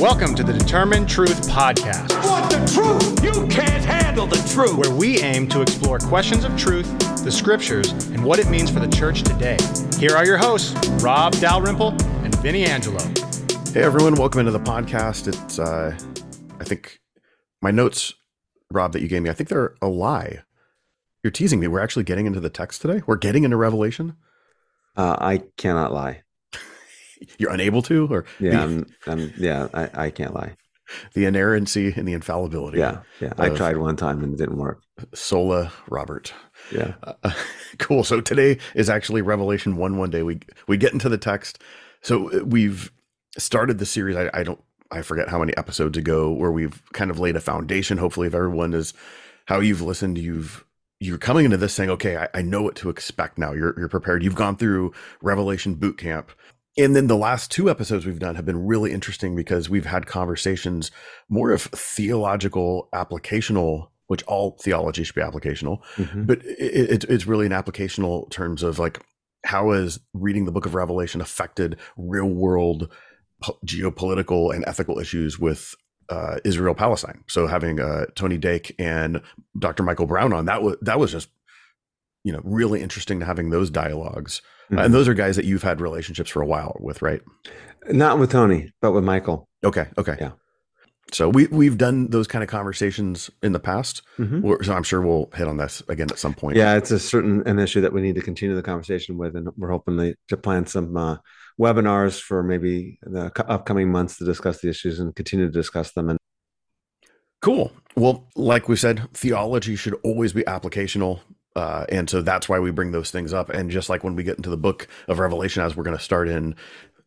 Welcome to the Determine Truth Podcast, Want the truth? You can't handle the truth. where we aim to explore questions of truth, the scriptures, and what it means for the church today. Here are your hosts, Rob Dalrymple and Vinnie Angelo. Hey everyone, welcome into the podcast. It's uh I think my notes, Rob, that you gave me, I think they're a lie. You're teasing me. We're actually getting into the text today. We're getting into Revelation. Uh, I cannot lie. You're unable to, or Yeah, the, I'm, I'm, yeah, I, I can't lie. the inerrancy and the infallibility. Yeah, yeah. I tried one time and it didn't work. Sola Robert. Yeah. Uh, cool. So today is actually Revelation one. One day we we get into the text. So uh, we've started the series. I, I don't. I forget how many episodes ago where we've kind of laid a foundation. Hopefully, if everyone is how you've listened, you've you're coming into this saying, okay, I, I know what to expect now. You're you're prepared. You've gone through Revelation boot camp. And then the last two episodes we've done have been really interesting because we've had conversations more of theological, applicational, which all theology should be applicational, Mhm. but it, it, it's really an applicational terms of like how has reading the book of revelation affected real world po- geopolitical and ethical issues with uh, israel palestine so having uh, tony deik and dr michael brown on that was that was just you know really interesting to having those dialogues Uh, Mhm. and those are guys that you've had relationships for a while with right Not with Tony, but with Michael. okay okay Yeah. so we we've done those kind of conversations in the past Mhm. So i'm sure we'll hit on this again at some point Yeah, it's a certain an issue that we need to continue the conversation with, and we're hoping to, to plan some uh, webinars for maybe the upcoming months to discuss the issues and continue to discuss them. And Cool. Well, like we said, theology should always be applicational. Uh, and so that's why we bring those things up. And just like when we get into the book of Revelation, as we're going to start in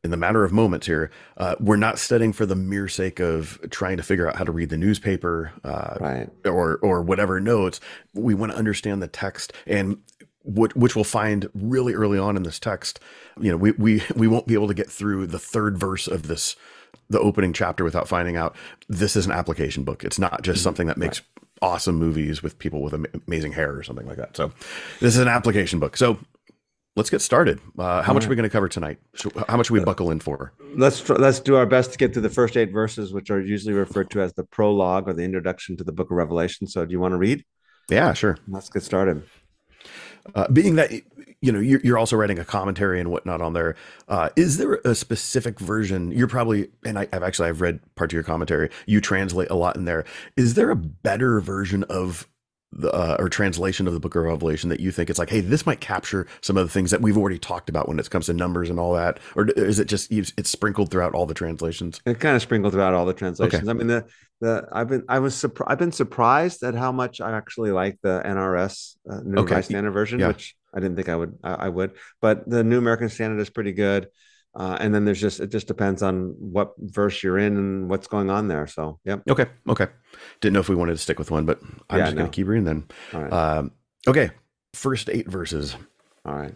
in the matter of moments here, uh, we're not studying for the mere sake of trying to figure out how to read the newspaper uh, right, or or whatever notes. We want to understand the text and which, which we'll find really early on in this text. You know, we we we won't be able to get through the third verse of this the opening chapter without finding out this is an application book. It's not just something that makes awesome movies with people with amazing hair or something like that. So this is an application book. So let's get started. Uh, how much are we going to cover tonight? How much are we buckle in for? let's tr- let's do our best to get through the first eight verses, which are usually referred to as the prologue or the introduction to the Book of Revelation. So, do you want to read? Yeah, sure. Let's get started. Uh, being that you know you're, you're also writing a commentary and whatnot on there, uh, is there a specific version? You're probably, and I, I've actually I've read part of your commentary. You translate a lot in there. Is there a better version of the uh, or translation of the Book of Revelation that you think it's like, hey, this might capture some of the things that we've already talked about when it comes to numbers and all that, or is it just it's sprinkled throughout all the translations? It kind of sprinkled throughout all the translations. I mean, the the I've been I was surprised I've been surprised at how much I actually like the NRS uh, New Okay. Revised Standard Version, Yeah. which I didn't think I would I, I would, but the New American Standard is pretty good. Uh, and then there's just it just depends on what verse you're in and what's going on there. So, yep. Okay, okay. Didn't know if we wanted to stick with one, but I'm Yeah, just no. going to keep reading then. All right. Um, okay, first eight verses. all right.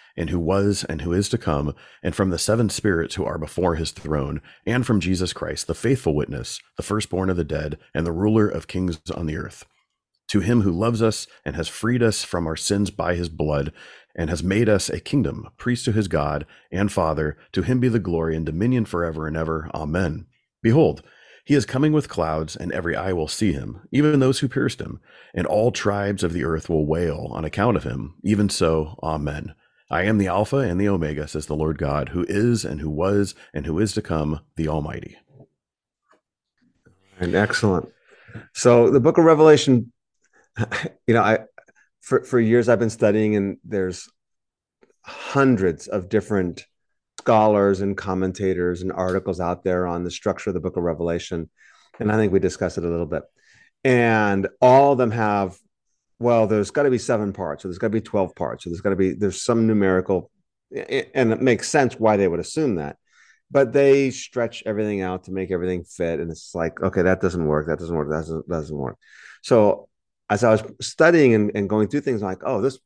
and who was, and who is to come, and from the seven spirits who are before his throne, and from Jesus Christ, the faithful witness, the firstborn of the dead, and the ruler of kings on the earth. To him who loves us and has freed us from our sins by his blood, and has made us a kingdom, priest to his God and Father, to him be the glory and dominion forever and ever. Amen. Behold, he is coming with clouds, and every eye will see him, even those who pierced him, and all tribes of the earth will wail on account of him. Even so, Amen. I am the Alpha and the Omega, says the Lord God, who is, and who was, and who is to come, the Almighty. And excellent. So the book of Revelation, you know, I for for years I've been studying, and there's hundreds of different scholars and commentators and articles out there on the structure of the book of Revelation. And I think we discussed it a little bit. And all of them have, well, there's got to be seven parts, or there's got to be 12 parts, or there's got to be, there's some numerical, eh, eh, and it makes sense why they would assume that. but they stretch everything out to make everything fit. And it's like, okay, that doesn't work. That doesn't work. That doesn't, doesn't work. So as I was studying and, and going through things, I'm like, oh, this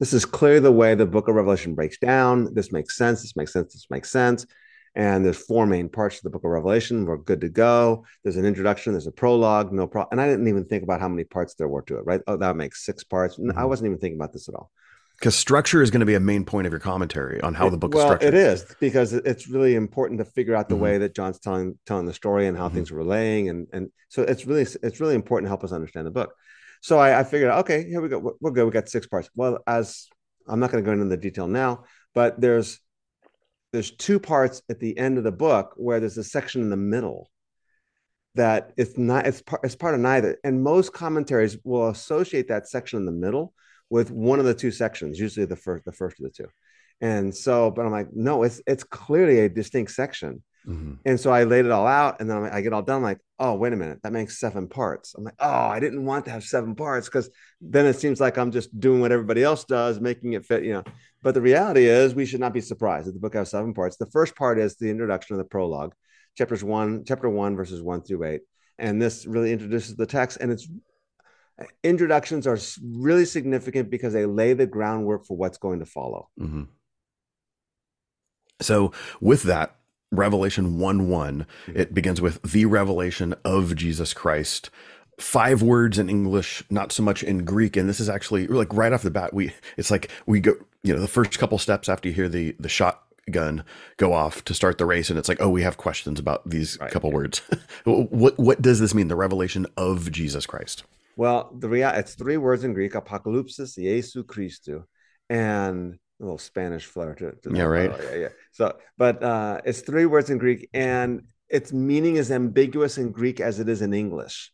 this is clearly the way the book of Revelation breaks down. This makes sense. This makes sense. This makes sense. And there's four main parts of the book of Revelation. We're good to go. There's an introduction, there's a prologue, no problem. And I didn't even think about how many parts there were to it, right? Oh, that makes six parts. Mm-hmm. I wasn't even thinking about this at all. Because structure is going to be a main point of your commentary on how the book well, is structured. It is because it's really important to figure out the mm-hmm. way that John's telling telling the story and how mm-hmm. things are relaying, and and so it's really it's really important to help us understand the book. So I, I figured, okay, here we go, we're good. We got six parts. Well, as I'm not going to go into the detail now, but there's there's two parts at the end of the book where there's a section in the middle that it's not it's part it's part of neither and most commentaries will associate that section in the middle with one of the two sections usually the first the first of the two and so but i'm like no it's it's clearly a distinct section Mm-hmm. And so I laid it all out, and then I get all done. I'm like, oh, wait a minute, that makes seven parts. I'm like, oh, I didn't want to have seven parts because then it seems like I'm just doing what everybody else does, making it fit, you know. But the reality is, we should not be surprised that the book has seven parts. The first part is the introduction of the prologue, chapters one, chapter one, verses one through eight, and this really introduces the text. And it's introductions are really significant because they lay the groundwork for what's going to follow. Mm-hmm. So, with that, Revelation 1 1. Mm-hmm. It begins with the revelation of Jesus Christ. Five words in English, not so much in Greek. And this is actually like right off the bat, we it's like we go, you know, the first couple steps after you hear the the shotgun go off to start the race, and it's like, oh, we have questions about these right. couple words. what what does this mean? The revelation of Jesus Christ. Well, the rea- it's three words in Greek: Apocalypsis Jesu Christu, and a little Spanish flair to, to yeah, right. Oh, yeah, yeah. So, but uh, it's three words in Greek, and its meaning is ambiguous in Greek as it is in English.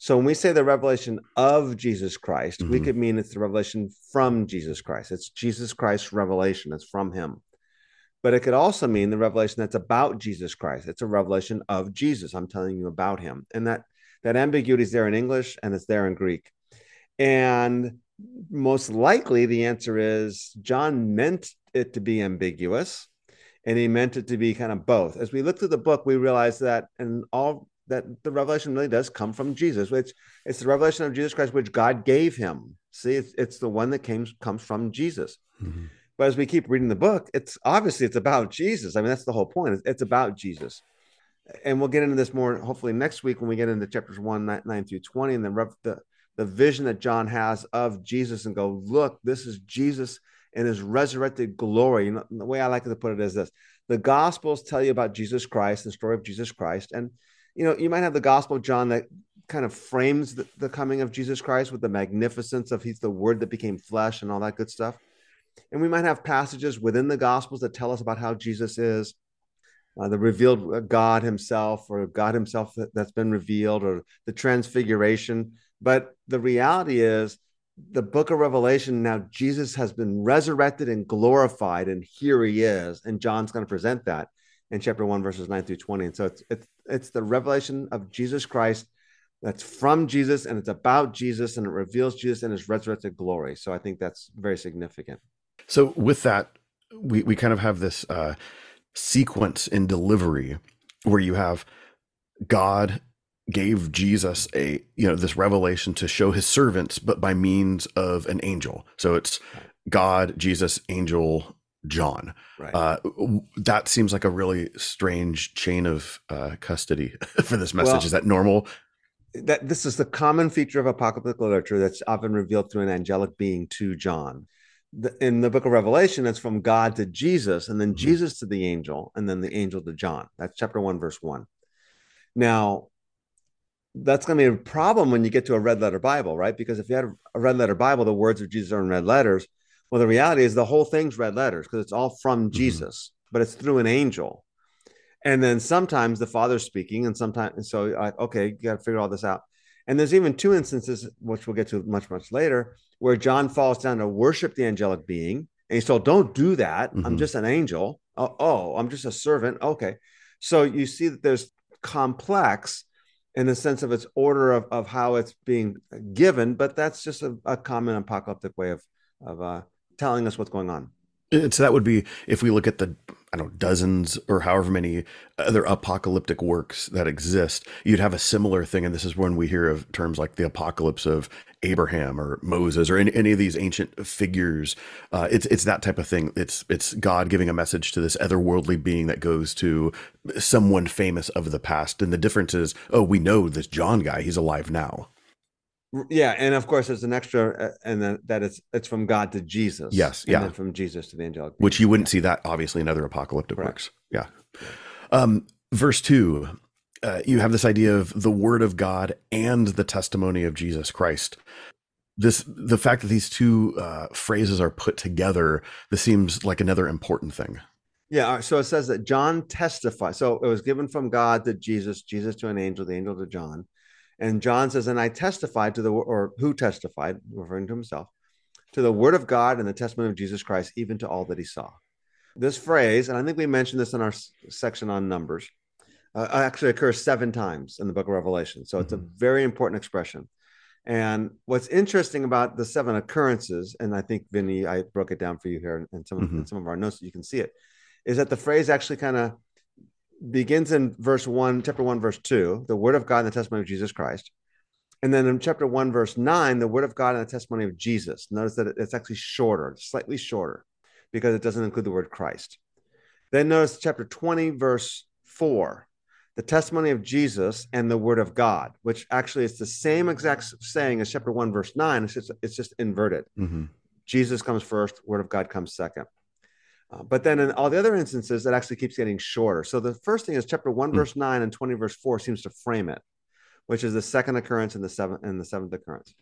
So when we say the revelation of Jesus Christ, mm-hmm. we could mean it's the revelation from Jesus Christ. It's Jesus Christ's revelation. It's from Him. But it could also mean the revelation that's about Jesus Christ. It's a revelation of Jesus. I'm telling you about Him, and that that ambiguity is there in English and it's there in Greek. And most likely the answer is John meant it to be ambiguous and he meant it to be kind of both. As we look through the book, we realize that and all that the revelation really does come from Jesus, which it's the revelation of Jesus Christ, which God gave him. See, it's, it's the one that came comes from Jesus. Mm-hmm. But as we keep reading the book, it's obviously it's about Jesus. I mean, that's the whole point. It's, it's about Jesus. And we'll get into this more hopefully next week when we get into chapters one, nine, nine through 20, and then the, the vision that John has of Jesus and go, look, this is Jesus in his resurrected glory. You know, the way I like to put it is this the Gospels tell you about Jesus Christ, the story of Jesus Christ. And, you know, you might have the Gospel of John that kind of frames the, the coming of Jesus Christ with the magnificence of he's the word that became flesh and all that good stuff. And we might have passages within the Gospels that tell us about how Jesus is. Uh, the revealed God Himself, or God Himself that, that's been revealed, or the transfiguration. But the reality is, the book of Revelation now, Jesus has been resurrected and glorified, and here he is. And John's going to present that in chapter 1, verses 9 through 20. And so it's, it's, it's the revelation of Jesus Christ that's from Jesus and it's about Jesus and it reveals Jesus in his resurrected glory. So I think that's very significant. So with that, we, we kind of have this uh, sequence in delivery where you have God gave Jesus a you know this revelation to show his servants, but by means of an angel. So it's God, Jesus, angel, John. Right. Uh, that seems like a really strange chain of uh, custody for this message. Well, is that normal? That this is the common feature of apocalyptic literature that's often revealed through an angelic being to John. The, in the book of Revelation, it's from God to Jesus, and then mm-hmm. Jesus to the angel, and then the angel to John. That's chapter one, verse one. Now, that's going to be a problem when you get to a red letter Bible, right? Because if you had a red letter Bible, the words of Jesus are in red letters. Well, the reality is the whole thing's red letters because it's all from mm-hmm. Jesus, but it's through an angel. And then sometimes the Father's speaking, and sometimes, and so like, okay, you got to figure all this out. And there's even two instances, which we'll get to much, much later, where John falls down to worship the angelic being. And he's told, don't do that. Mm-hmm. I'm just an angel. Oh, oh, I'm just a servant. Okay. So you see that there's complex in the sense of its order of, of how it's being given, but that's just a, a common apocalyptic way of of uh, telling us what's going on. So that would be if we look at the I don't know, dozens or however many other apocalyptic works that exist, you'd have a similar thing. And this is when we hear of terms like the apocalypse of Abraham or Moses or any, any of these ancient figures. Uh, it's it's that type of thing. It's it's God giving a message to this otherworldly being that goes to someone famous of the past. And the difference is, oh, we know this John guy; he's alive now. Yeah, and of course, there's an extra, uh, and then that it's it's from God to Jesus. Yes, and yeah. then from Jesus to the angelic. which you wouldn't see that obviously in other apocalyptic Correct. works. Yeah. Um, verse two, uh, you have this idea of the word of God and the testimony of Jesus Christ. This, the fact that these two uh, phrases are put together, this seems like another important thing. Yeah. So it says that John testified. So it was given from God to Jesus, Jesus to an angel, the angel to John. And John says, and I testified to the, or who testified, referring to himself, to the word of God and the testimony of Jesus Christ, even to all that he saw. This phrase, and I think we mentioned this in our section on Numbers, uh, uh, actually occurs seven times in the book of Revelation. So it's a mm-hmm. very important expression. And what's interesting about the seven occurrences, and I think Vinnie, I broke it down for you here in some, of in mm-hmm. some of our notes, you can see it, is that the phrase actually kind of begins in verse one, chapter one, verse two, the word of God and the testimony of Jesus Christ. And then in chapter one, verse nine, the word of God and the testimony of Jesus. Notice that it's actually shorter, slightly shorter, because it doesn't include the word Christ. Then notice chapter 20, verse 4, the testimony of Jesus and the word of God, which actually is the same exact saying as chapter 1, verse 9. It's just, it's just inverted. Mm-hmm. Jesus comes first, word of God comes second. Uh, but then in all the other instances, it actually keeps getting shorter. So the first thing is chapter 1, Hmm. verse 9 and 20, verse 4 seems to frame it, which is the second occurrence and the seventh and the seventh occurrence.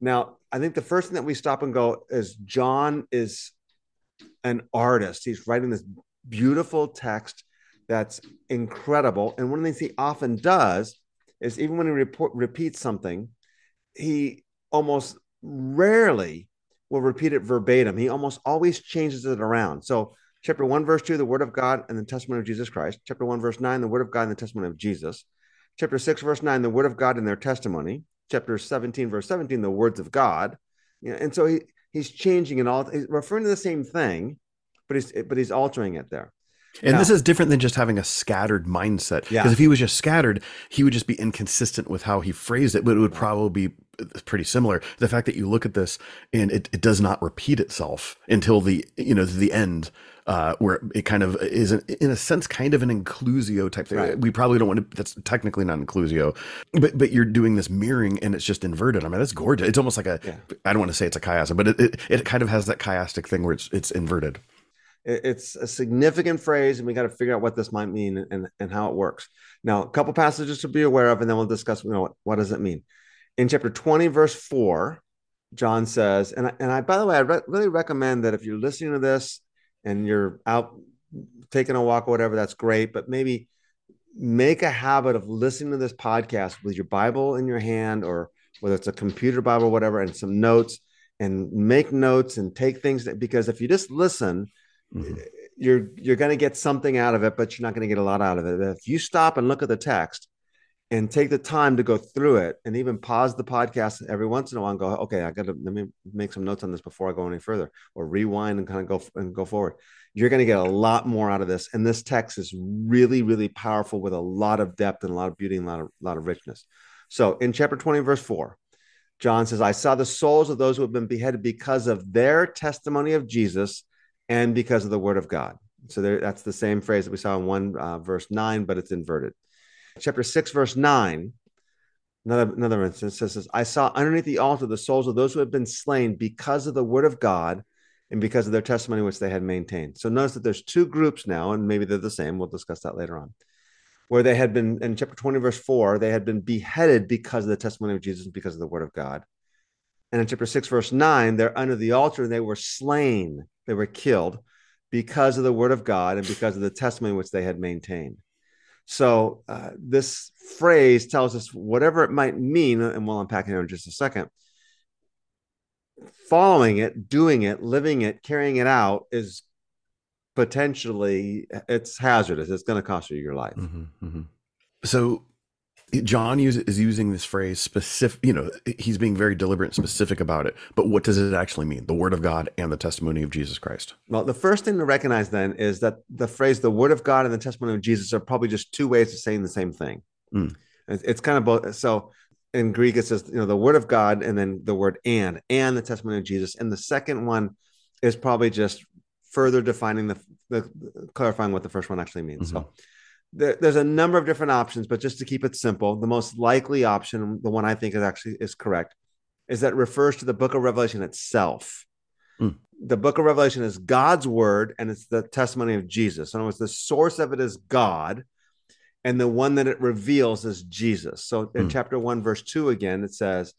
Now, I think the first thing that we stop and go is John is an artist. He's writing this beautiful text that's incredible. And one of the things he often does is even when he report, repeats something, he almost rarely will repeat it verbatim. He almost always changes it around. So, chapter 1, verse 2, the word of God and the testimony of Jesus Christ. Chapter 1, verse 9, the word of God and the testimony of Jesus. Chapter 6, verse 9, the word of God and their testimony. Chapter 17, verse 17, the words of God. You know, and so he, he's changing it all, he's referring to the same thing, but he's but he's altering it there. And this is different than just having a scattered mindset. Because Yeah. if he was just scattered, he would just be inconsistent with how he phrased it, but it would probably be pretty similar. The fact that you look at this and it, it does not repeat itself until the you know the end, uh, where it kind of is an, in a sense kind of an inclusio type thing. Right. We probably don't want to. That's technically not inclusio, but but you're doing this mirroring and it's just inverted. I mean, that's gorgeous. It's almost like a. Yeah. I don't want to say it's a chiasm, but it, it it kind of has that chiastic thing where it's it's inverted. It's a significant phrase, and we got to figure out what this might mean and, and how it works. Now, a couple passages to be aware of, and then we'll discuss. You know, what, what does it mean? In chapter twenty, verse four, John says, and I, and I by the way, I re- really recommend that if you're listening to this and you're out taking a walk or whatever, that's great. But maybe make a habit of listening to this podcast with your Bible in your hand, or whether it's a computer Bible, or whatever, and some notes, and make notes and take things that because if you just listen Mhm. you're you're going to get something out of it, but you're not going to get a lot out of it. If you stop and look at the text and take the time to go through it, and even pause the podcast every once in a while and go, okay, I got to let me make some notes on this before I go any further, or rewind and kind of go and go forward. You're going to get a lot more out of this, and this text is really, really powerful with a lot of depth and a lot of beauty and a lot of lot of richness. So in chapter 20, verse 4, John says, I saw the souls of those who have been beheaded because of their testimony of Jesus and because of the word of God. So there, that's the same phrase that we saw in one uh, verse nine, but it's inverted. Chapter six, verse nine, another another instance says, "I saw underneath the altar the souls of those who had been slain because of the word of God and because of their testimony which they had maintained." So notice that there's two groups now, and maybe they're the same. We'll discuss that later on. Where they had been in chapter 20, verse 4, they had been beheaded because of the testimony of Jesus because of the word of God. And in chapter 6, verse 9, they're under the altar and they were slain, they were killed because of the word of God and because of the testimony which they had maintained. So uh, this phrase tells us whatever it might mean, and we'll unpack it in just a second. Following it, doing it, living it, carrying it out is potentially it's hazardous. It's going to cost you your life. Mhm, mhm. So John use, is using this phrase specific, you know, he's being very deliberate and specific about it. But what does it actually mean? The word of God and the testimony of Jesus Christ. Well, the first thing to recognize then is that the phrase the word of God and the testimony of Jesus are probably just two ways of saying the same thing. Mm. It's, it's kind of both. So in Greek, it says, you know, the word of God and then the word and, and the testimony of Jesus. And the second one is probably just further defining the, the clarifying what the first one actually means. Mm-hmm. So there, there's a number of different options, but just to keep it simple, the most likely option, the one I think is actually is correct, is that it refers to the book of Revelation itself. Mm. The book of Revelation is God's word and it's the testimony of Jesus. In other words, the source of it is God, and the one that it reveals is Jesus. So in Mm. chapter one, verse two, again, it says,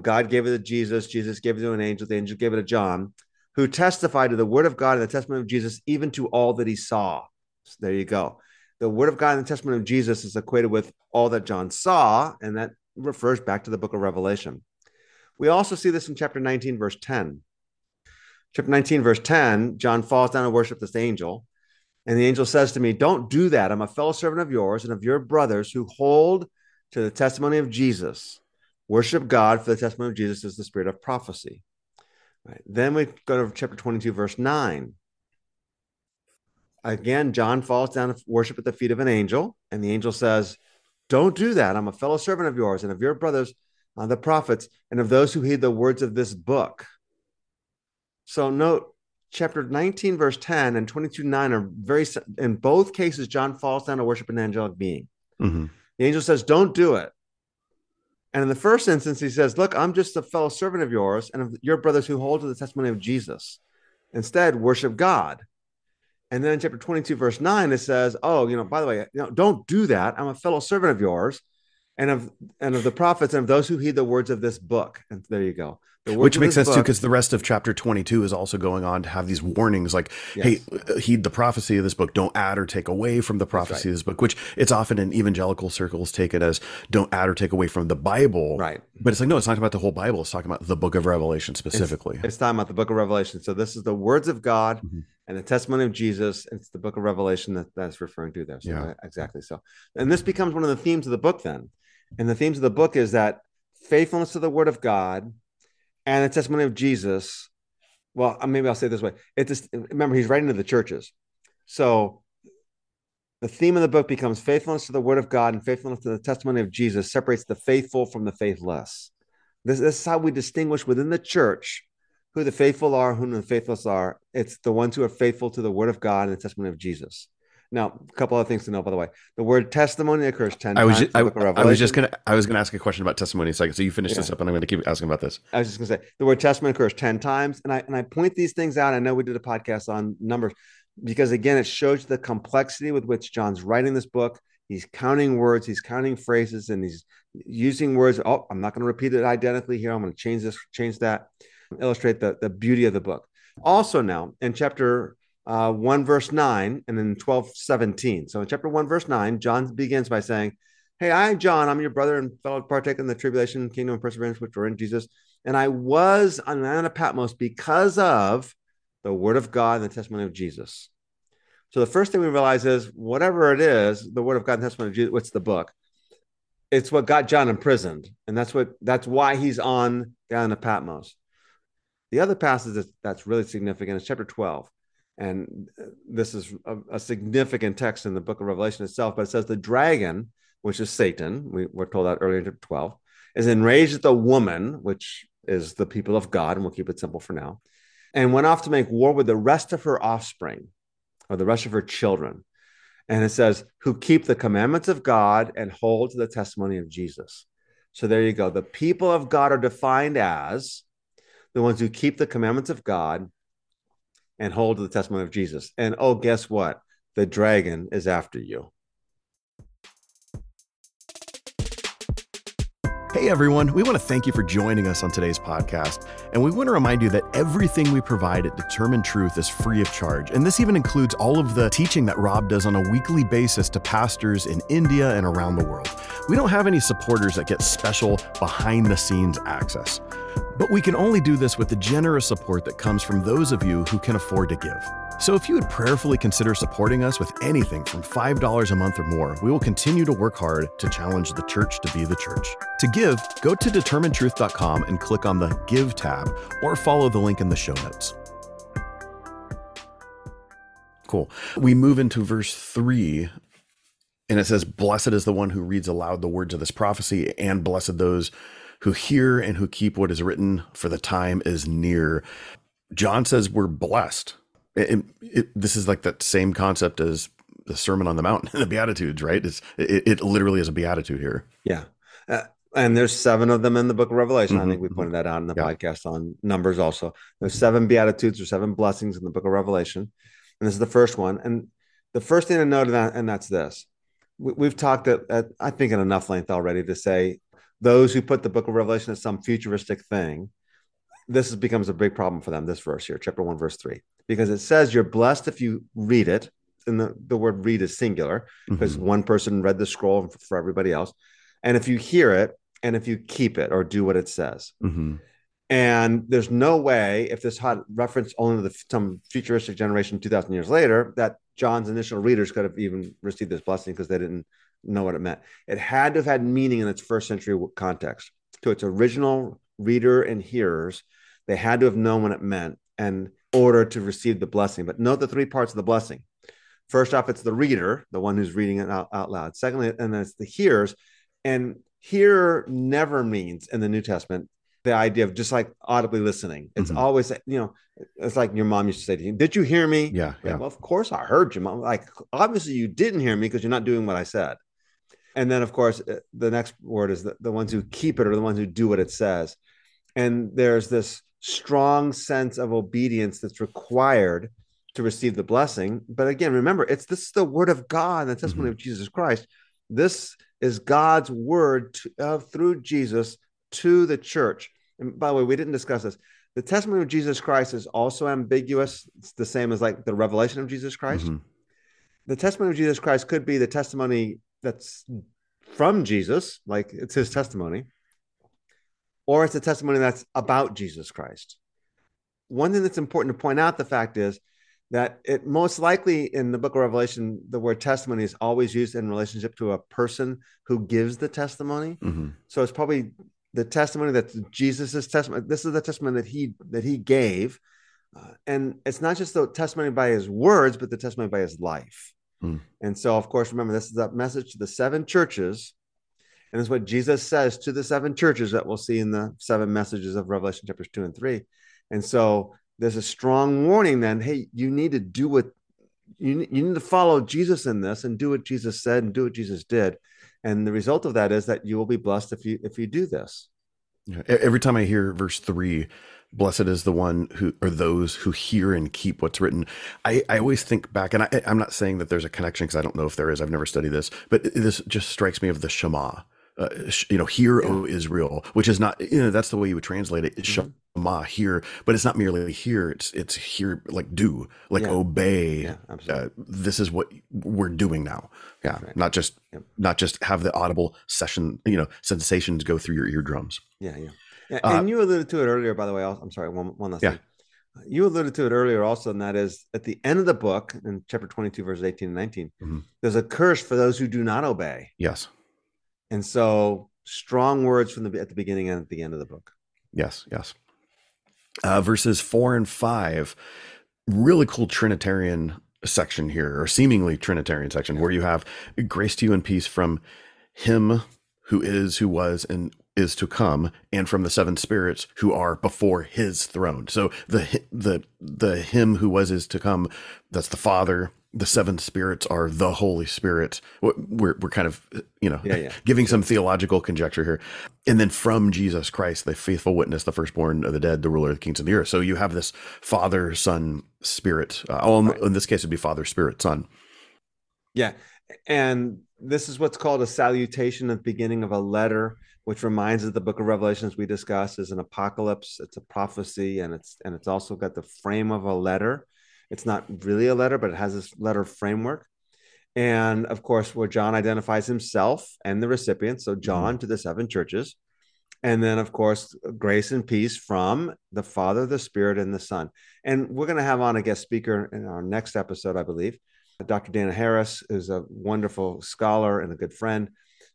God gave it to Jesus, Jesus gave it to an angel, the angel gave it to John, who testified to the word of God and the testimony of Jesus, even to all that he saw. So there you go. The word of God and the testimony of Jesus is equated with all that John saw, and that refers back to the book of Revelation. We also see this in chapter 19, verse 10. Chapter 19, verse 10, John falls down and worships this angel. And the angel says to me, Don't do that. I'm a fellow servant of yours and of your brothers who hold to the testimony of Jesus. Worship God, for the testimony of Jesus is the spirit of prophecy. Right. Then we go to chapter 22, verse 9. Again, John falls down to worship at the feet of an angel, and the angel says, Don't do that. I'm a fellow servant of yours and of your brothers, uh, the prophets, and of those who heed the words of this book. So, note chapter 19, verse 10 and 22, 9 are very, in both cases, John falls down to worship an angelic being. Mhm. The angel says, Don't do it. And in the first instance, he says, Look, I'm just a fellow servant of yours and of your brothers who hold to the testimony of Jesus. Instead, worship God. And then in chapter 22, verse 9, it says, Oh, you know, by the way, you know, don't do that. I'm a fellow servant of yours and of and of the prophets and of those who heed the words of this book. And there you go. Which makes sense too, because the rest of chapter 22 is also going on to have these warnings like, Yes. hey, uh, heed the prophecy of this book. Don't add or take away from the prophecy of this book, which it's often in evangelical circles taken as don't add or take away from the Bible. Right. But it's like, no, it's not about the whole Bible. It's talking about the book of Revelation specifically. It's talking about the book of Revelation. So this is the words of God Mhm. and the testimony of Jesus. It's the book of Revelation that that's referring to there. So Yeah. exactly. So, and this becomes one of the themes of the book then. And the themes of the book is that faithfulness to the word of God and the testimony of Jesus. Well, uh, maybe I'll say it this way. It's just, remember he's writing to the churches. So the theme of the book becomes faithfulness to the word of God and faithfulness to the testimony of Jesus separates the faithful from the faithless. This, this is how we distinguish within the church who the faithful are, who the faithless are. It's the ones who are faithful to the word of God and the testimony of Jesus. Now, a couple other things to know, by the way. The word testimony occurs 10 I was times. just, I, of I was just gonna I was gonna ask a question about testimony in a second. So you finish this up, and I'm gonna keep asking about this. I was just going to say the word testimony occurs 10 times. And I, and I point these things out. I know we did a podcast on numbers because, again, it shows the complexity with which John's writing this book. He's counting words, he's counting phrases, and he's using words. Oh, I'm not going to repeat it identically here. I'm going to change this, change that, illustrate the, the beauty of the book. Also, now in chapter uh, 1, verse 9, and then 12, 17. So in chapter 1, verse 9, John begins by saying, Hey, I, John, I'm your brother and fellow partaker in the tribulation, kingdom, and perseverance which were in Jesus. And I was on the island of Patmos because of the word of God and the testimony of Jesus. So the first thing we realize is whatever it is, the word of God and testimony of Jesus, what's the book? It's what got John imprisoned. And that's what that's why he's on the island of Patmos. The other passage that's, that's really significant is chapter 12. And uh, this is a, a significant text in the book of Revelation itself, but it says the dragon, which is Satan, we were told that earlier in chapter 12, is enraged at the woman, which is the people of God, and we'll keep it simple for now, and went off to make war with the rest of her offspring or the rest of her children. And it says, who keep the commandments of God and hold to the testimony of Jesus. So there you go. The people of God are defined as the ones who keep the commandments of God and hold to the testimony of Jesus. And oh, guess what? The dragon is after you. Hey everyone, we want to thank you for joining us on today's podcast. And we want to remind you that everything we provide at Determine Truth is free of charge. And this even includes all of the teaching that Rob does on a weekly basis to pastors in India and around the world. We don't have any supporters that get special behind the scenes access. But we can only do this with the generous support that comes from those of you who can afford to give. So if you would prayerfully consider supporting us with anything from $5 a month or more, we will continue to work hard to challenge the church to be the church. To give, go to determinetruth.com and click on the Give tab or follow the link in the show notes. Cool. We move into verse 3 and it says, Blessed is the one who reads aloud the words of this prophecy, and blessed those who hear and who keep what is written, for the time is near. John says we're blessed. It, it, this is like that same concept as the Sermon on the Mount and the Beatitudes, right? It's, it, it literally is a beatitude here. Yeah. Uh, and there's seven of them in the book of Revelation. Mhm, I think we pointed that out in the Yeah. podcast on numbers also. There's seven beatitudes or seven blessings in the book of Revelation. And this is the first one. And the first thing to note, of that, and that's this we, we've talked at, at, I think, at enough length already to say those who put the book of Revelation as some futuristic thing, this is, becomes a big problem for them, this verse here, chapter 1, verse 3, because it says you're blessed if you read it. And the, the word read is singular because Mhm. one person read the scroll for everybody else. And if you hear it and if you keep it or do what it says. Mhm. And there's no way, if this had reference only to the, some futuristic generation 2,000 years later, that John's initial readers could have even received this blessing because they didn't know what it meant. It had to have had meaning in its first century context. To its original reader and hearers, they had to have known what it meant in order to receive the blessing. But note the three parts of the blessing. First off, it's the reader, the one who's reading it out, out loud. Secondly, and then it's the hearers. And hearer never means in the New Testament the idea of just like audibly listening. It's Mhm. always, you know, it's like your mom used to say to you, Did you hear me? Yeah, yeah. Well, of course I heard you, mom. Like, obviously you didn't hear me because you're not doing what I said. And then, of course, uh, the next word is the, the ones who keep it are the ones who do what it says. And there's this strong sense of obedience that's required to receive the blessing. But again, remember, it's this is the word of God, the testimony of Jesus Christ. This is God's word to, uh, through Jesus to the church. And by the way, we didn't discuss this. The testimony of Jesus Christ is also ambiguous. It's the same as like the revelation of Jesus Christ. Mhm. The testimony of Jesus Christ could be the testimony that's from Jesus, like it's his testimony, or it's a testimony that's about Jesus Christ. One thing that's important to point out the fact is that it most likely in the book of Revelation, the word testimony is always used in relationship to a person who gives the testimony. Mhm. So it's probably the testimony that Jesus' testimony. This is the testimony that he that he gave, uh, and it's not just the testimony by his words, but the testimony by his life. Hmm. And so, of course, remember this is a message to the seven churches, and it's what Jesus says to the seven churches that we'll see in the seven messages of Revelation chapters two and three. And so, there's a strong warning. Then, hey, you need to do what you you need to follow Jesus in this and do what Jesus said and do what Jesus did. And the result of that is that you will be blessed if you if you do this. Every time I hear verse three, blessed is the one who, or those who hear and keep what's written. I, I always think back, and I, I'm not saying that there's a connection because I don't know if there is. I've never studied this, but this just strikes me of the Shema. Uh, sh- you know, hear, O Israel, which is not, you know, that's the way you would translate it. Mhm. Shema, hear, but it's not merely hear. It's it's hear, like do, like Yeah. obey. Yeah, absolutely. Uh, this is what we're doing now. Yeah, Right. not just not just have the audible session, you know, sensations go through your eardrums. Yeah, yeah. Yeah, Uh, and you alluded to it earlier, by the way. I'm sorry, one, one last Yeah. thing. You alluded to it earlier also, and that is at the end of the book, in chapter 22, verses 18 and 19, Mhm. there's a curse for those who do not obey. Yes. And so strong words from the at the beginning and at the end of the book. Yes, yes. Uh, verses four and five, really cool Trinitarian section here, or seemingly Trinitarian section, where you have grace to you and peace from Him who is, who was, and is to come, and from the seven spirits who are before His throne. So the the the Him who was is to come. That's the Father. The seven spirits are the Holy Spirit. We're we're kind of you know Yeah, yeah. giving some theological conjecture here. And then from Jesus Christ, the faithful witness, the firstborn of the dead, the ruler of the kings of the earth. So you have this Father, Son, Spirit. Uh, oh, in- in this case, it'd be Father, Spirit, Son. Yeah. And this is what's called a salutation at the beginning of a letter, which reminds us the book of Revelations we discussed is an apocalypse. It's a prophecy, and it's and it's also got the frame of a letter. It's not really a letter, but it has this letter framework. And of course, where John identifies himself and the recipient. So mm-hmm. John to the seven churches. And then, of course, grace and peace from the Father, the Spirit, and the Son. And we're going to have on a guest speaker in our next episode, I believe. Dr. Dana Harris is a wonderful scholar and a good friend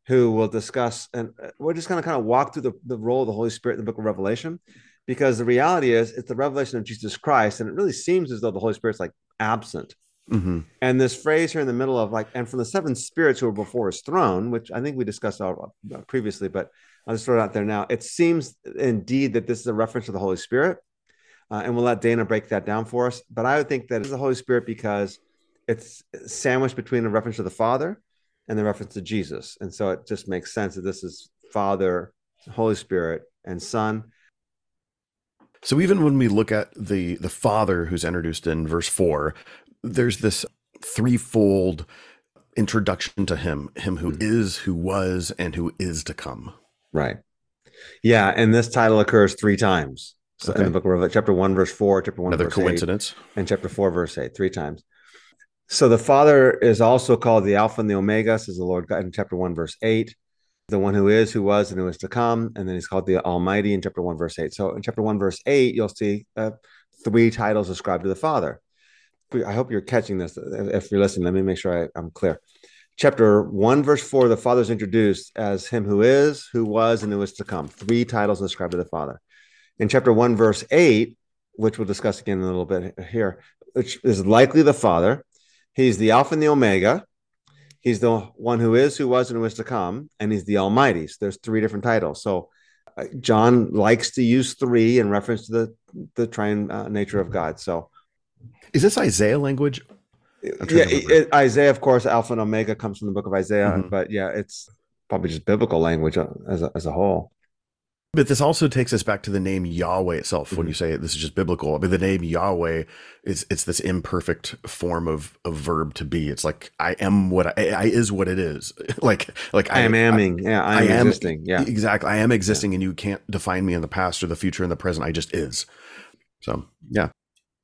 who will discuss, and uh, we're just going to kind of walk through the, the role of the Holy Spirit in the book of Revelation, because the reality is it's the revelation of Jesus Christ. And it really seems as though the Holy Spirit's like absent. Mm-hmm. And this phrase here in the middle of like, and from the seven spirits who are before his throne, which I think we discussed all, uh, previously, but I'll just throw it out there now. It seems indeed that this is a reference to the Holy Spirit. Uh, and we'll let Dana break that down for us. But I would think that it's the Holy Spirit because it's sandwiched between a reference to the Father and the reference to Jesus. And so it just makes sense that this is Father, Holy Spirit, and Son. So even when we look at the the Father who's introduced in verse 4, there's this threefold introduction to him, him who mm-hmm. is, who was, and who is to come. Right. Yeah, and this title occurs three times. So okay. in the book of Revelation, chapter one, verse four, chapter one, another coincidence, eight, and chapter four, verse eight, three times. So the Father is also called the Alpha and the Omega, says the Lord God in chapter one, verse eight, the one who is, who was, and who is to come, and then he's called the Almighty in chapter one, verse eight. So in chapter one, verse eight, you'll see uh, three titles ascribed to the Father. I hope you're catching this. If you're listening, let me make sure I, I'm clear chapter 1 verse 4 the father is introduced as him who is who was and who is to come three titles ascribed to the father in chapter 1 verse 8 which we'll discuss again in a little bit here which is likely the father he's the alpha and the omega. He's the one who is who was and who is to come and he's the almighty. So there's three different titles. So uh, john likes to use three in reference to the the triune uh, nature of god. So is this isaiah language? Yeah, it, Isaiah, of course, Alpha and Omega comes from the book of Isaiah, mm-hmm. but yeah, it's probably just biblical language uh, as a, as a whole. But this also takes us back to the name Yahweh itself. Mm-hmm. When you say it, this is just biblical, but the name Yahweh is it's this imperfect form of a verb to be. It's like I am what I, I is what it is. like like I, I am amming. yeah, I am, I am existing. Yeah, exactly. I am existing, yeah. and you can't define me in the past or the future and the present. I just is. So yeah.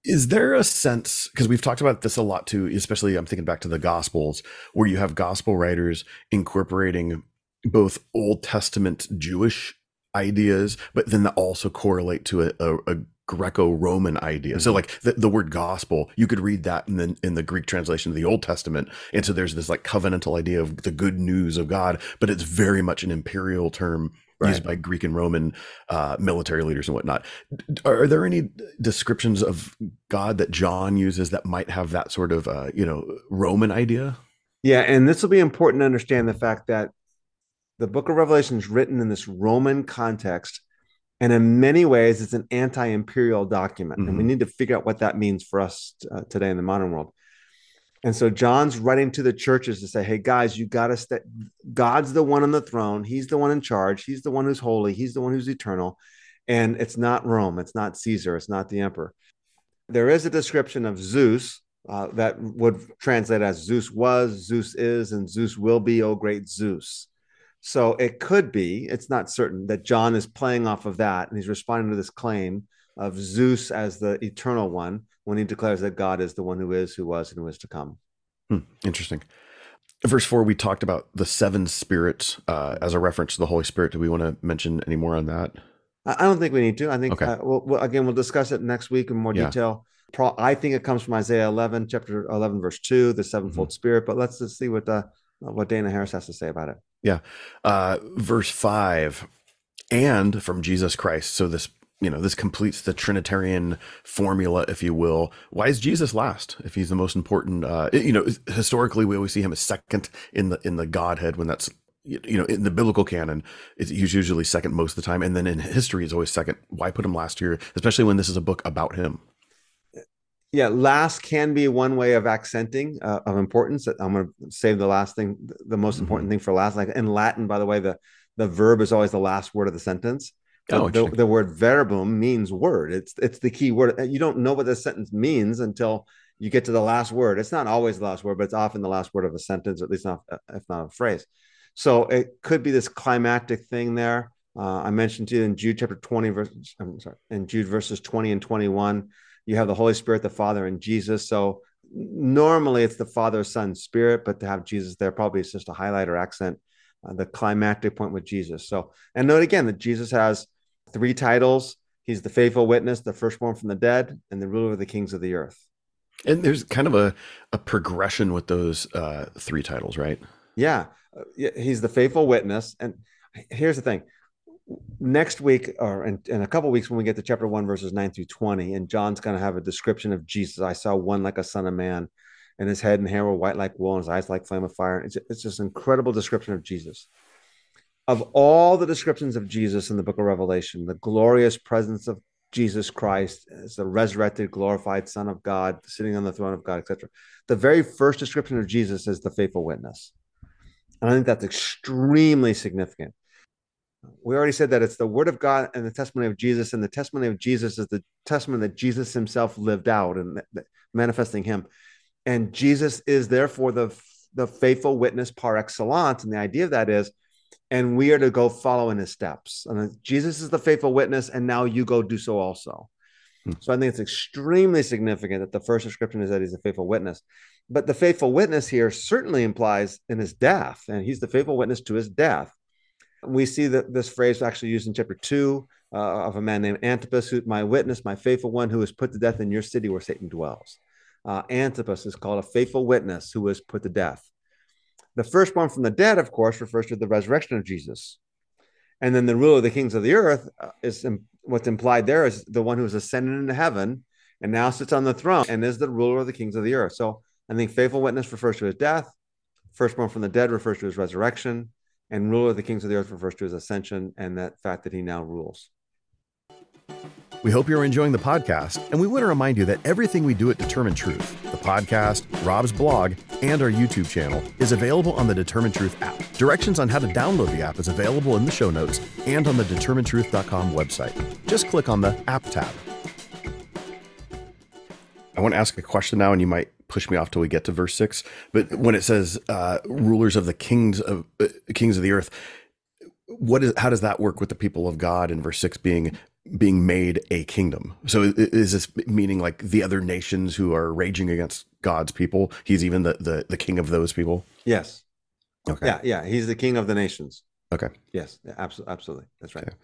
Is there a sense, because we've talked about this a lot too, especially I'm thinking back to the Gospels, where you have Gospel writers incorporating both Old Testament Jewish ideas, but then that also correlate to a, a, a Greco-Roman idea. Mm-hmm. So like the, the word gospel, you could read that in the in the Greek translation of the Old Testament. And so there's this like covenantal idea of the good news of God, but it's very much an imperial term right. used by Greek and Roman uh, military leaders and whatnot. Are there any descriptions of God that John uses that might have that sort of uh, you know Roman idea? Yeah, and this will be important to understand the fact that the Book of Revelation is written in this Roman context, and in many ways, it's an anti-imperial document, mm-hmm. and we mm-hmm. need to figure out what that means for us uh, today in the modern world. And so John's writing to the churches to say, hey, guys, you got to stay. God's the one on the throne. He's the one in charge. He's the one who's holy. He's the one who's eternal. And it's not Rome. It's not Caesar. It's not the emperor. There is a description of Zeus uh, that would translate as Zeus was, Zeus is, and Zeus will be, oh great Zeus. So it could be, it's not certain, that John is playing off of that and he's responding to this claim of Zeus as the eternal one when he declares that God is the one who is, who was, and who is to come. Hmm, interesting. Verse four, we talked about the seven spirits uh, as a reference to the Holy Spirit. Do we want to mention any more on that? I don't think we need to. I think okay. uh, we'll, we'll, again we'll discuss it next week in more yeah. detail. Pro- I think it comes from Isaiah 11, chapter 11, verse two, the sevenfold mm-hmm. Spirit. But let's just see what uh, what Dana Harris has to say about it. Yeah, uh, verse five, and from Jesus Christ. So this you know this completes the trinitarian formula if you will. Why is jesus last if he's the most important uh you know historically we always see him as second in the in the godhead when that's you know in the biblical canon he's usually second most of the time. And then in history he's always second. Why put him last here especially when this is a book about him yeah last can be one way of accenting uh, of importance i'm going to save the last thing the most important mm-hmm. thing for last like in latin by the way the the verb is always the last word of the sentence Oh, the, the, word verbum means word. It's it's the key word. You don't know what the sentence means until you get to the last word. It's not always the last word, but it's often the last word of a sentence, at least not if not a phrase. So it could be this climactic thing there. Uh, I mentioned to you in Jude chapter 20, verse, I'm sorry, in Jude verses 20 and 21, you have the Holy Spirit, the Father, and Jesus. So normally it's the Father, Son, Spirit, but to have Jesus there probably is just a highlight or accent uh, the climactic point with Jesus. So, and note again that Jesus has three titles. He's the faithful witness, the firstborn from the dead, and the ruler of the kings of the earth. And there's kind of a, a progression with those uh, three titles, right? Yeah. Uh, he's the faithful witness. And here's the thing next week or in, in a couple weeks when we get to chapter 1 verses 9 through 20 and john's going to have a description of jesus. I saw one like a son of man and his head and hair were white like wool and his eyes like flame of fire. It's, it's just an incredible description of jesus. Of all the descriptions of jesus in the book of revelation the glorious presence of jesus christ as the resurrected glorified son of god sitting on the throne of god etc the very first description of jesus is the faithful witness. And i think that's extremely significant we already said that it's the word of God and the testimony of Jesus, and the testimony of Jesus is the testimony that Jesus himself lived out and manifesting him. And Jesus is therefore the, the faithful witness par excellence. And the idea of that is, and we are to go follow in his steps. And Jesus is the faithful witness, and now you go do so also. Hmm. So I think it's extremely significant that the first description is that he's a faithful witness. But the faithful witness here certainly implies in his death, and he's the faithful witness to his death. We see that this phrase actually used in chapter two uh, of a man named Antipas, who my witness, my faithful one, who was put to death in your city where Satan dwells. Uh, Antipas is called a faithful witness who was put to death. The firstborn from the dead, of course, refers to the resurrection of Jesus. And then the ruler of the kings of the earth uh, is what's implied there is the one who is ascended into heaven and now sits on the throne and is the ruler of the kings of the earth. So I think faithful witness refers to his death, firstborn from the dead refers to his resurrection, and ruler of the kings of the earth refers to his ascension and that fact that he now rules. We hope you're enjoying the podcast, and we want to remind you that everything we do at Determine Truth, the podcast, Rob's blog, and our YouTube channel, is available on the Determine Truth app. Directions on how to download the app is available in the show notes and on the determinetruth.com website. Just click on the app tab. I want to ask a question now, and you might push me off till we get to verse six. But when it says uh, rulers of the kings of uh, kings of the earth, what is how does that work with the people of God in verse six being being made a kingdom? So is this meaning like the other nations who are raging against God's people? He's even the the, the king of those people. Yes. Okay. Yeah, yeah. He's the king of the nations. Okay. Yes. Absolutely. Absolutely. That's right. Okay.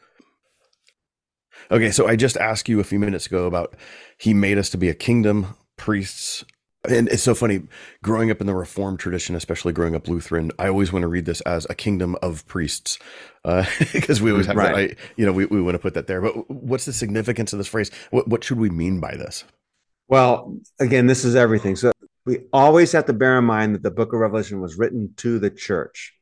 Okay, so I just asked you a few minutes ago about he made us to be a kingdom, priests, and it's so funny growing up in the reformed tradition especially growing up lutheran i always want to read this as a kingdom of priests because uh, we always have right. that I, you know we, we want to put that there. But what's the significance of this phrase? What, what should we mean by this? Well again this is everything. So we always have to bear in mind that the book of revelation was written to the church.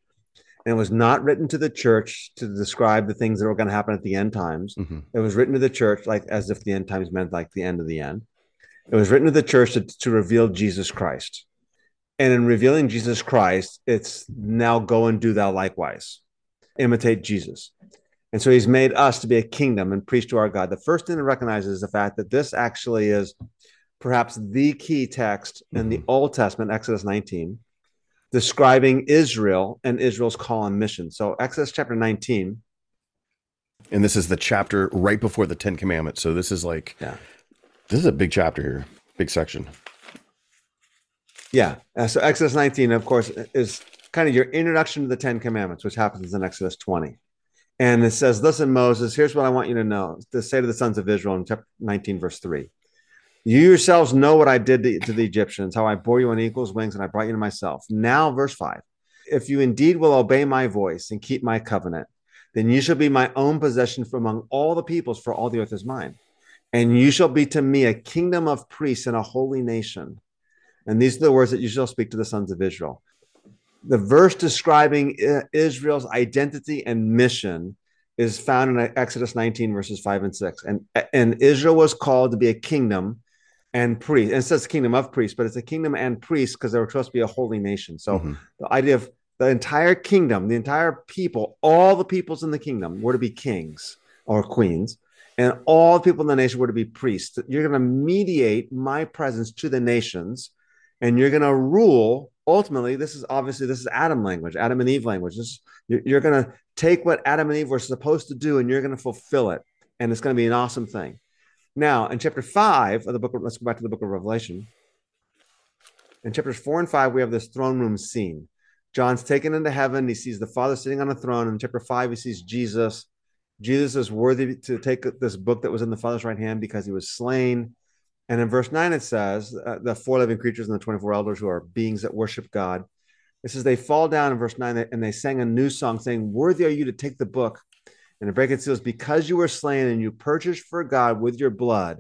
And it was not written to the church to describe the things that were going to happen at the end times. Mm-hmm. it was written to the church like as if the end times meant like the end of the end it was written to the church to, to reveal Jesus Christ. And in revealing Jesus Christ, it's now go and do thou likewise, imitate Jesus. And so he's made us to be a kingdom and preach to our God. The first thing to recognize is the fact that this actually is perhaps the key text in the mm-hmm. Old Testament, Exodus 19, describing Israel and Israel's call and mission. So, Exodus chapter 19. And this is the chapter right before the Ten Commandments. So, this is like yeah. This is a big chapter here, big section. Yeah. Uh, so Exodus 19, of course, is kind of your introduction to the Ten Commandments, which happens in Exodus 20. And it says, Listen, Moses, here's what I want you to know to say to the sons of Israel in chapter 19, verse 3. You yourselves know what I did to, to the Egyptians, how I bore you on eagle's wings and I brought you to myself. Now, verse 5 If you indeed will obey my voice and keep my covenant, then you shall be my own possession from among all the peoples, for all the earth is mine and you shall be to me a kingdom of priests and a holy nation. And these are the words that you shall speak to the sons of Israel. The verse describing Israel's identity and mission is found in Exodus 19, verses 5 and 6. And, and Israel was called to be a kingdom and priest. And it says kingdom of priests, but it's a kingdom and priests because they were supposed to be a holy nation. So mm-hmm. the idea of the entire kingdom, the entire people, all the peoples in the kingdom were to be kings or queens and all people in the nation were to be priests. You're going to mediate my presence to the nations, and you're going to rule. Ultimately, this is obviously this is Adam language, Adam and Eve language. This, you're, going to take what Adam and Eve were supposed to do, and you're going to fulfill it, and it's going to be an awesome thing. Now, in chapter five of the book, let's go back to the book of Revelation. In chapters four and five, we have this throne room scene. John's taken into heaven. He sees the Father sitting on a throne. In chapter five, he sees Jesus. Jesus is worthy to take this book that was in the Father's right hand because he was slain. And in verse 9, it says uh, the four living creatures and the 24 elders who are beings that worship God. It says they fall down in verse 9 and they sang a new song saying, Worthy are you to take the book and to break its seals because you were slain and you purchased for God with your blood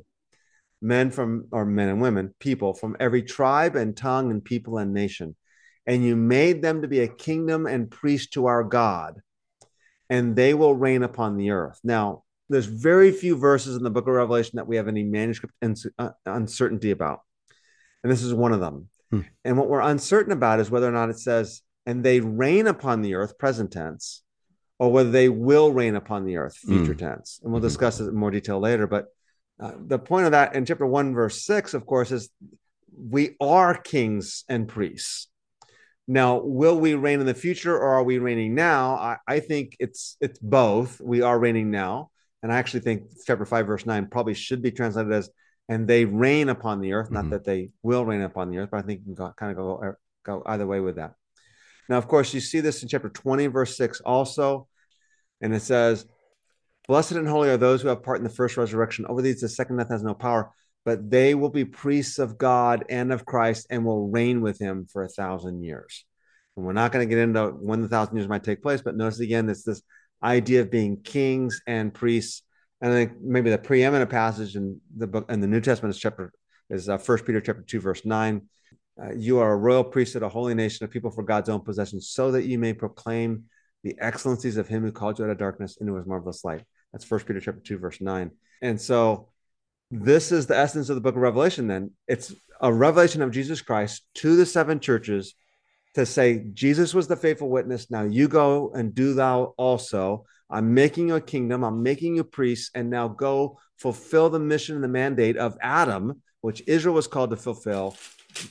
men from, or men and women, people from every tribe and tongue and people and nation. And you made them to be a kingdom and priest to our God, and they will reign upon the earth. Now, there's very few verses in the book of Revelation that we have any manuscript uh, uncertainty about. And this is one of them. Hmm. And what we're uncertain about is whether or not it says, and they reign upon the earth, present tense, or whether they will reign upon the earth, future hmm. tense. And we'll mm-hmm. discuss it in more detail later. But uh, the point of that in chapter 1, verse 6, of course, is we are kings and priests. Now, will we reign in the future or are we reigning now? I, I think it's it's both. We are reigning now. And I actually think chapter 5, verse 9 probably should be translated as, and they reign upon the earth, mm-hmm. not that they will reign upon the earth, but I think you can go, kind of go, go either way with that. Now, of course, you see this in chapter 20, verse 6 also. And it says, Blessed and holy are those who have part in the first resurrection. Over these, the second death has no power, but they will be priests of God and of Christ and will reign with him for a thousand years. And we're not going to get into when the thousand years might take place, but notice again, it's this idea of being kings and priests. And I think maybe the preeminent passage in the book in the New Testament is chapter is uh, First Peter chapter two verse nine. Uh, you are a royal priesthood, a holy nation, a people for God's own possession, so that you may proclaim the excellencies of Him who called you out of darkness into His marvelous light. That's First Peter chapter two verse nine. And so, this is the essence of the book of Revelation. Then it's a revelation of Jesus Christ to the seven churches to say Jesus was the faithful witness. Now you go and do thou also. I'm making you a kingdom. I'm making you priests, and now go fulfill the mission and the mandate of Adam, which Israel was called to fulfill,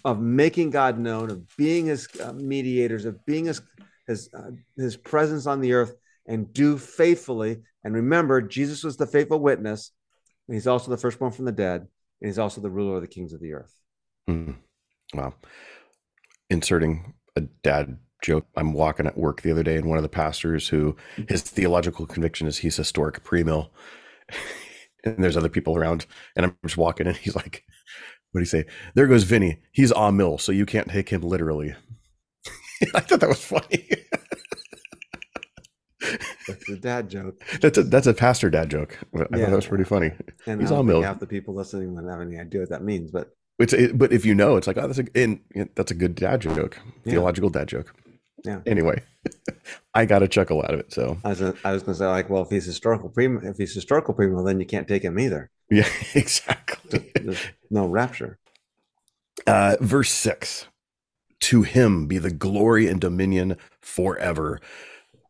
of making God known, of being His uh, mediators, of being His His uh, His presence on the earth, and do faithfully. And remember, Jesus was the faithful witness. He's also the firstborn from the dead, and he's also the ruler of the kings of the earth. Mm. Wow. Inserting a dad joke. I'm walking at work the other day, and one of the pastors who his theological conviction is he's historic pre-mill, and there's other people around, and I'm just walking, and he's like, "What do you say? There goes Vinnie. He's a mill, so you can't take him literally." I thought that was funny. That's a dad joke. That's a that's a pastor dad joke. I yeah. thought that was pretty funny. And He's all mill. Half the people listening wouldn't have any idea what that means, but it's it, but if you know, it's like oh, that's a in, that's a good dad joke, yeah. theological dad joke. Yeah. Anyway, I got a chuckle out of it. So I was I was going to say like, well, if he's historical pre-mill, if he's historical pre-mill, then you can't take him either. Yeah, exactly. There's no rapture. Uh, verse six: To him be the glory and dominion forever.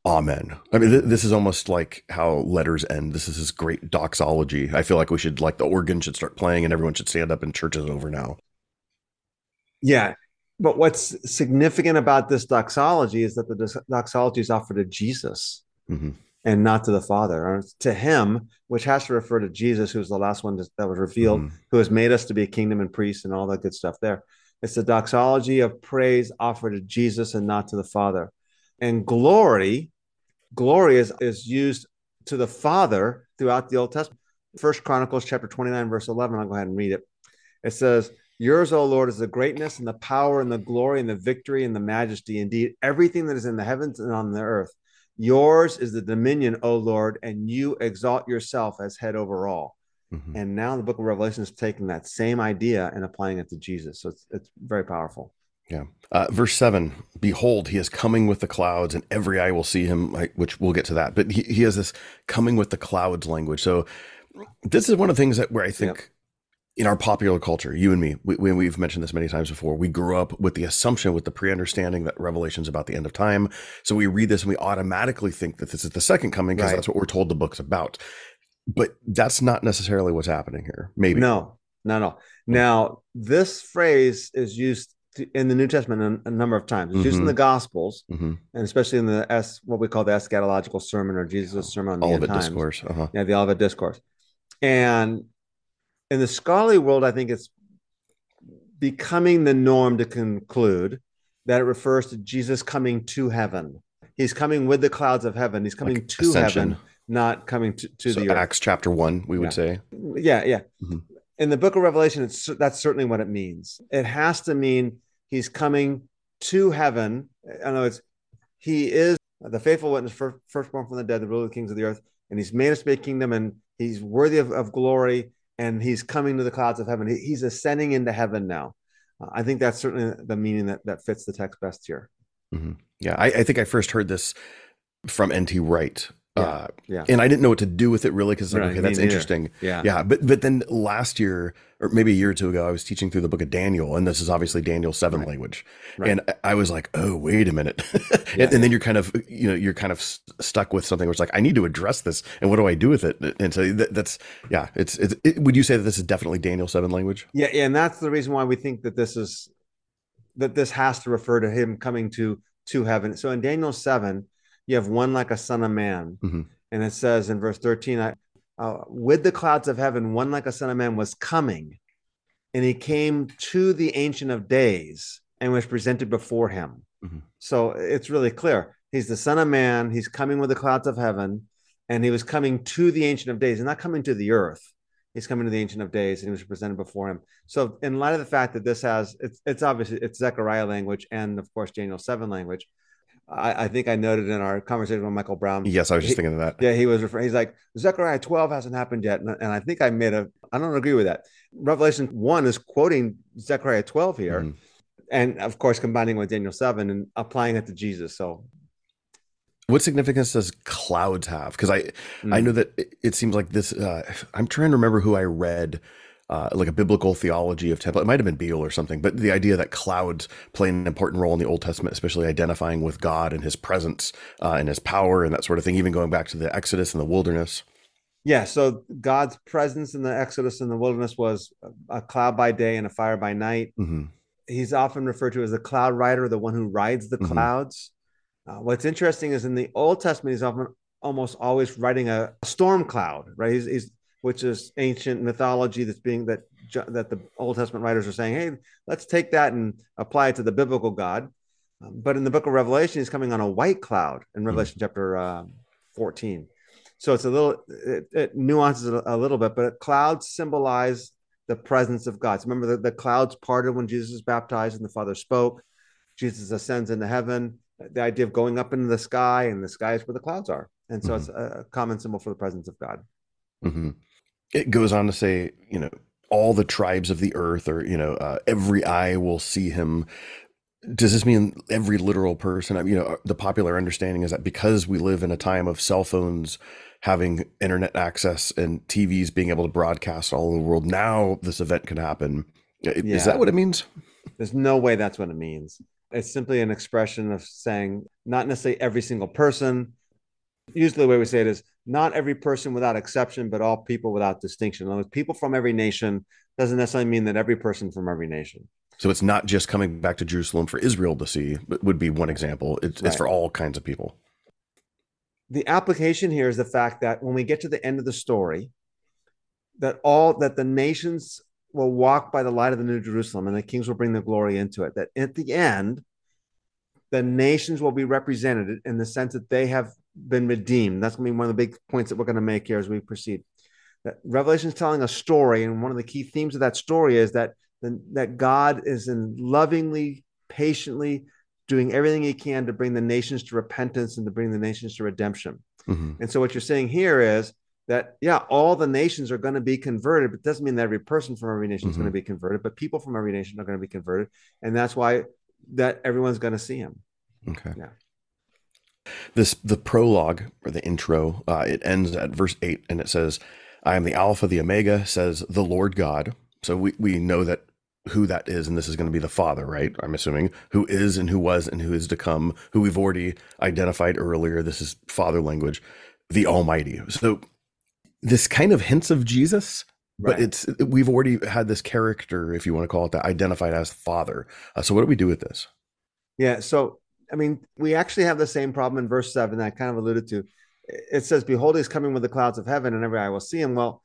Amen. I mean, th- this is almost like how letters end. This is this great doxology. I feel like we should, like, the organ should start playing and everyone should stand up and church is over now. Yeah. But what's significant about this doxology is that the doxology is offered to Jesus mm-hmm. and not to the Father, or to Him, which has to refer to Jesus, who's the last one that was revealed, mm-hmm. who has made us to be a kingdom and priest and all that good stuff there. It's the doxology of praise offered to Jesus and not to the Father. And glory glory is, is used to the Father throughout the Old Testament. First Chronicles chapter 29, verse 11. I'll go ahead and read it. It says, Yours, O Lord, is the greatness and the power and the glory and the victory and the majesty. Indeed, everything that is in the heavens and on the earth. Yours is the dominion, O Lord, and you exalt yourself as head over all. Mm-hmm. And now the book of Revelation is taking that same idea and applying it to Jesus. So it's, it's very powerful. Yeah. Uh, verse seven, behold, he is coming with the clouds and every eye will see him, which we'll get to that. But he, he has this coming with the clouds language. So this is one of the things that where I think yep. in our popular culture, you and me, we, we've mentioned this many times before, we grew up with the assumption, with the pre-understanding that Revelation is about the end of time. So we read this and we automatically think that this is the second coming because right. that's what we're told the book's about. But that's not necessarily what's happening here. Maybe. No, no, no. Now, this phrase is used in the New Testament a, a number of times. It's mm-hmm. used in mm-hmm. the Gospels, mm-hmm. and especially in the s what we call the eschatological sermon or Jesus' sermon on the Olivet discourse. Uh-huh. Yeah, the Olivet discourse. And in the scholarly world, I think it's becoming the norm to conclude that it refers to Jesus coming to heaven. He's coming with the clouds of heaven. He's coming Like to ascension. heaven, not coming to, to so the earth. Acts chapter one, we would Yeah. say. Yeah, yeah. Mhm. In the book of Revelation, it's that's certainly what it means. It has to mean he's coming to heaven. I know it's he is the faithful witness, first, firstborn from the dead, the ruler of the kings of the earth, and he's made us a kingdom, and he's worthy of, of glory, and he's coming to the clouds of heaven. He- he's ascending into heaven now. Uh, I think that's certainly the meaning that, that fits the text best here. Yeah, I, I think I first heard this from N.T. Wright. Yeah, Uh, yeah. and I didn't know what to do with it really because like, Right, okay, that's neither. interesting. Yeah. Yeah, but but then last year or maybe a year or two ago, I was teaching through the book of Daniel, and this is obviously Daniel seven Right. language, Right. and I- was like, oh wait a minute, Yeah. and, and then you're kind of you know you're kind of stuck with something where it's like I need to address this, and what do I do with it? And so that, that's yeah, it's it's. It, would you say that this is definitely Daniel seven language? Yeah, yeah, and that's the reason why we think that this is that this has to refer to him coming to to heaven. So in Daniel seven, you have one like a son of man, Mhm. and it says in verse thirteen, I, uh, with the clouds of heaven, one like a son of man was coming, and he came to the ancient of days and was presented before him. Mhm. So it's really clear. He's the son of man. He's coming with the clouds of heaven, and he was coming to the ancient of days, and not coming to the earth he's coming to the ancient of days and he was presented before him so in light of the fact that this has it's it's obviously it's zechariah language and of course daniel 7 language i, I think i noted in our conversation with michael brown Yes, I was just He- thinking of that. yeah he was referring he's like zechariah 12 hasn't happened yet and, and i think i made a i don't agree with that revelation 1 is quoting zechariah 12 here Mhm. and of course combining with daniel 7 and applying it to jesus so What significance does clouds have? Because I mm, I know that it, it seems like this. Uh, I'm trying to remember who I read, uh, like a biblical theology of temple. It might have been Beale or something, but the idea that clouds play an important role in the Old Testament, especially identifying with God and His presence uh, and His power and that sort of thing. Even going back to the Exodus and the wilderness. Yeah, so God's presence in the Exodus in the wilderness was a cloud by day and a fire by night. hmm He's often referred to as the cloud rider, the one who rides the Mhm. clouds. Uh, what's interesting is in the Old Testament, he's often almost always riding a storm cloud, right? He's, he's which is ancient mythology that's being that that the Old Testament writers are saying, hey, let's take that and apply it to the biblical God. Um, but in the book of Revelation, he's coming on a white cloud in Revelation chapter um 14. So it's a little, it, it nuances it a, little bit, but clouds symbolize the presence of God. So remember, the, the clouds parted when Jesus was baptized and the Father spoke. Jesus ascends into heaven. The idea of going up into the sky, and the sky is where the clouds are. And so it's a, a common symbol for the presence of God. Hmm It goes on to say, you know, all the tribes of the earth, or you know, uh, every eye will see Him. Does this mean every literal person? I mean, you know, the popular understanding is that because we live in a time of cell phones having internet access and TVs being able to broadcast all over the world, now this event can happen. Is Yeah. that what it means? There's no way that's what it means. It's simply an expression of saying not necessarily every single person. Usually, the way we say it is not every person without exception, but all people without distinction. In other words, people from every nation doesn't necessarily mean that every person from every nation. So it's not just coming back to Jerusalem for Israel to see, but would be one example. It's, Right. it's for all kinds of people. the application here is the fact that when we get to the end of the story that all that the nations will walk by the light of the new jerusalem and the kings will bring the glory into it that at the end the nations will be represented in the sense that they have been redeemed that's going to be one of the big points that we're going to make here as we proceed that revelation is telling a story and one of the key themes of that story is that that god is in lovingly patiently doing everything he can to bring the nations to repentance and to bring the nations to redemption. Mhm. And so what you're saying here is that yeah, all the nations are going to be converted, but it doesn't mean that every person from every nation is Mhm. going to be converted, but people from every nation are going to be converted, and that's why that everyone's going to see him. Okay. Yeah. This the prologue or the intro. Uh, it ends at verse eight, and it says, "I am the Alpha, the Omega," says the Lord God. So we we know that who that is, and this is going to be the Father, right? I'm assuming who is and who was and who is to come, who we've already identified earlier. This is Father language, the Almighty. So this kind of hints of Jesus, but it's we've already had this character, if you want to call it that, identified as Father. Uh, so what do we do with this? Yeah. So, I mean, we actually have the same problem in verse seven that I kind of alluded to. It says, Behold, he's coming with the clouds of heaven, and every eye will see him. Well,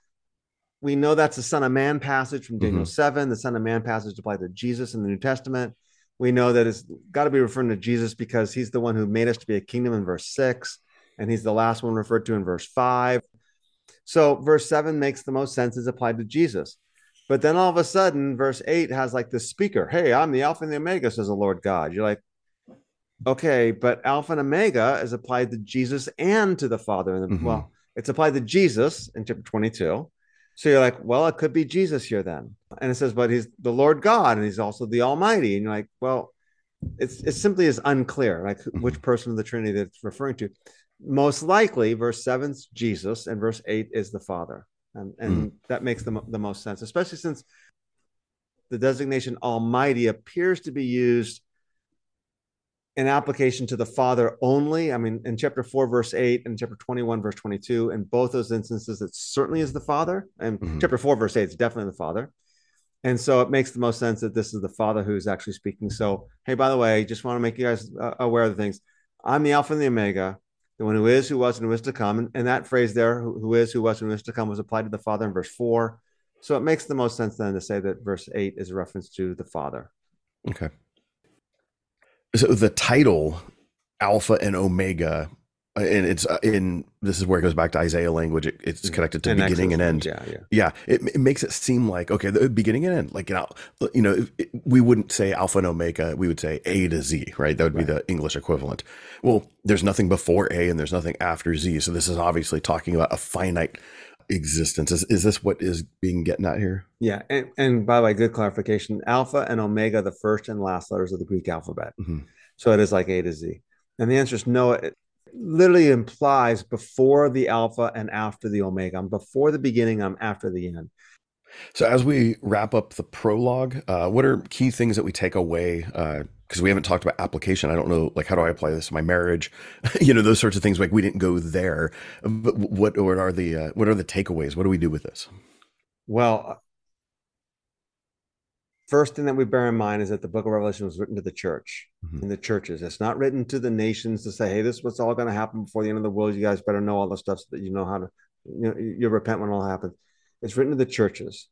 we know that's the Son of Man passage from Daniel mm-hmm. 7. The Son of Man passage applied to Jesus in the New Testament. We know that it's got to be referring to Jesus because he's the one who made us to be a kingdom in verse six, and he's the last one referred to in verse five. So verse seven makes the most sense as applied to Jesus. But then all of a sudden, verse eight has like the speaker, Hey, I'm the Alpha and the Omega, says the Lord God. You're like, okay, but Alpha and Omega is applied to Jesus and to the Father. And Mhm. well, it's applied to Jesus in chapter 22. So you're like, well, it could be Jesus here then. And it says, but he's the Lord God and he's also the Almighty. And you're like, well, it's it simply is unclear, like which person of the Trinity that it's referring to. Most likely, verse seven's Jesus and verse eight is the Father. And, and that makes the, the most sense, especially since the designation Almighty appears to be used in application to the Father only. I mean, in chapter 4, verse 8, and chapter 21, verse 22, in both those instances, it certainly is the Father. And Mhm. chapter 4, verse 8, it's definitely the Father. And so it makes the most sense that this is the Father who's actually speaking. So, hey, by the way, just want to make you guys uh, aware of the things. I'm the Alpha and the Omega, the one who is, who was, and who is to come. And, and that phrase there, who, who is, who was, and who is to come, was applied to the Father in verse 4. So it makes the most sense then to say that verse 8 is a reference to the Father. Okay. So the title Alpha and Omega, uh, and it's uh, in this is where it goes back to Isaiah language. It, it's connected to In beginning and end. Yeah, yeah. Yeah, it, it makes it seem like okay, the beginning and end. Like you know, you know, it- we wouldn't say Alpha and Omega. We would say A to Z, right? That would be the English equivalent. Well, there's nothing before A and there's nothing after Z. So this is obviously talking about a finite existence. Is is this what is being getting at here? Yeah, and, and by the way, good clarification. Alpha and Omega, the first and last letters of the Greek alphabet. Mhm. So it is like A to Z. And the answer is no. It literally implies before the Alpha and after the Omega. I'm before the beginning. I'm after the end. So as we wrap up the prologue, uh, what are key things that we take away? Because we haven't talked about application. I don't know, like how do I apply this to my marriage? you know, those sorts of things. Like we didn't go there. But what what are the uh, what are the takeaways? What do we do with this? Well, first thing that we bear in mind is that the book of Revelation was written to the church Mhm. in the churches. It's not written to the nations to say, hey, this is what's all going to happen before the end of the world. You guys better know all the stuff so that you know how to, you know, you repent when it all happens. It's written to the churches.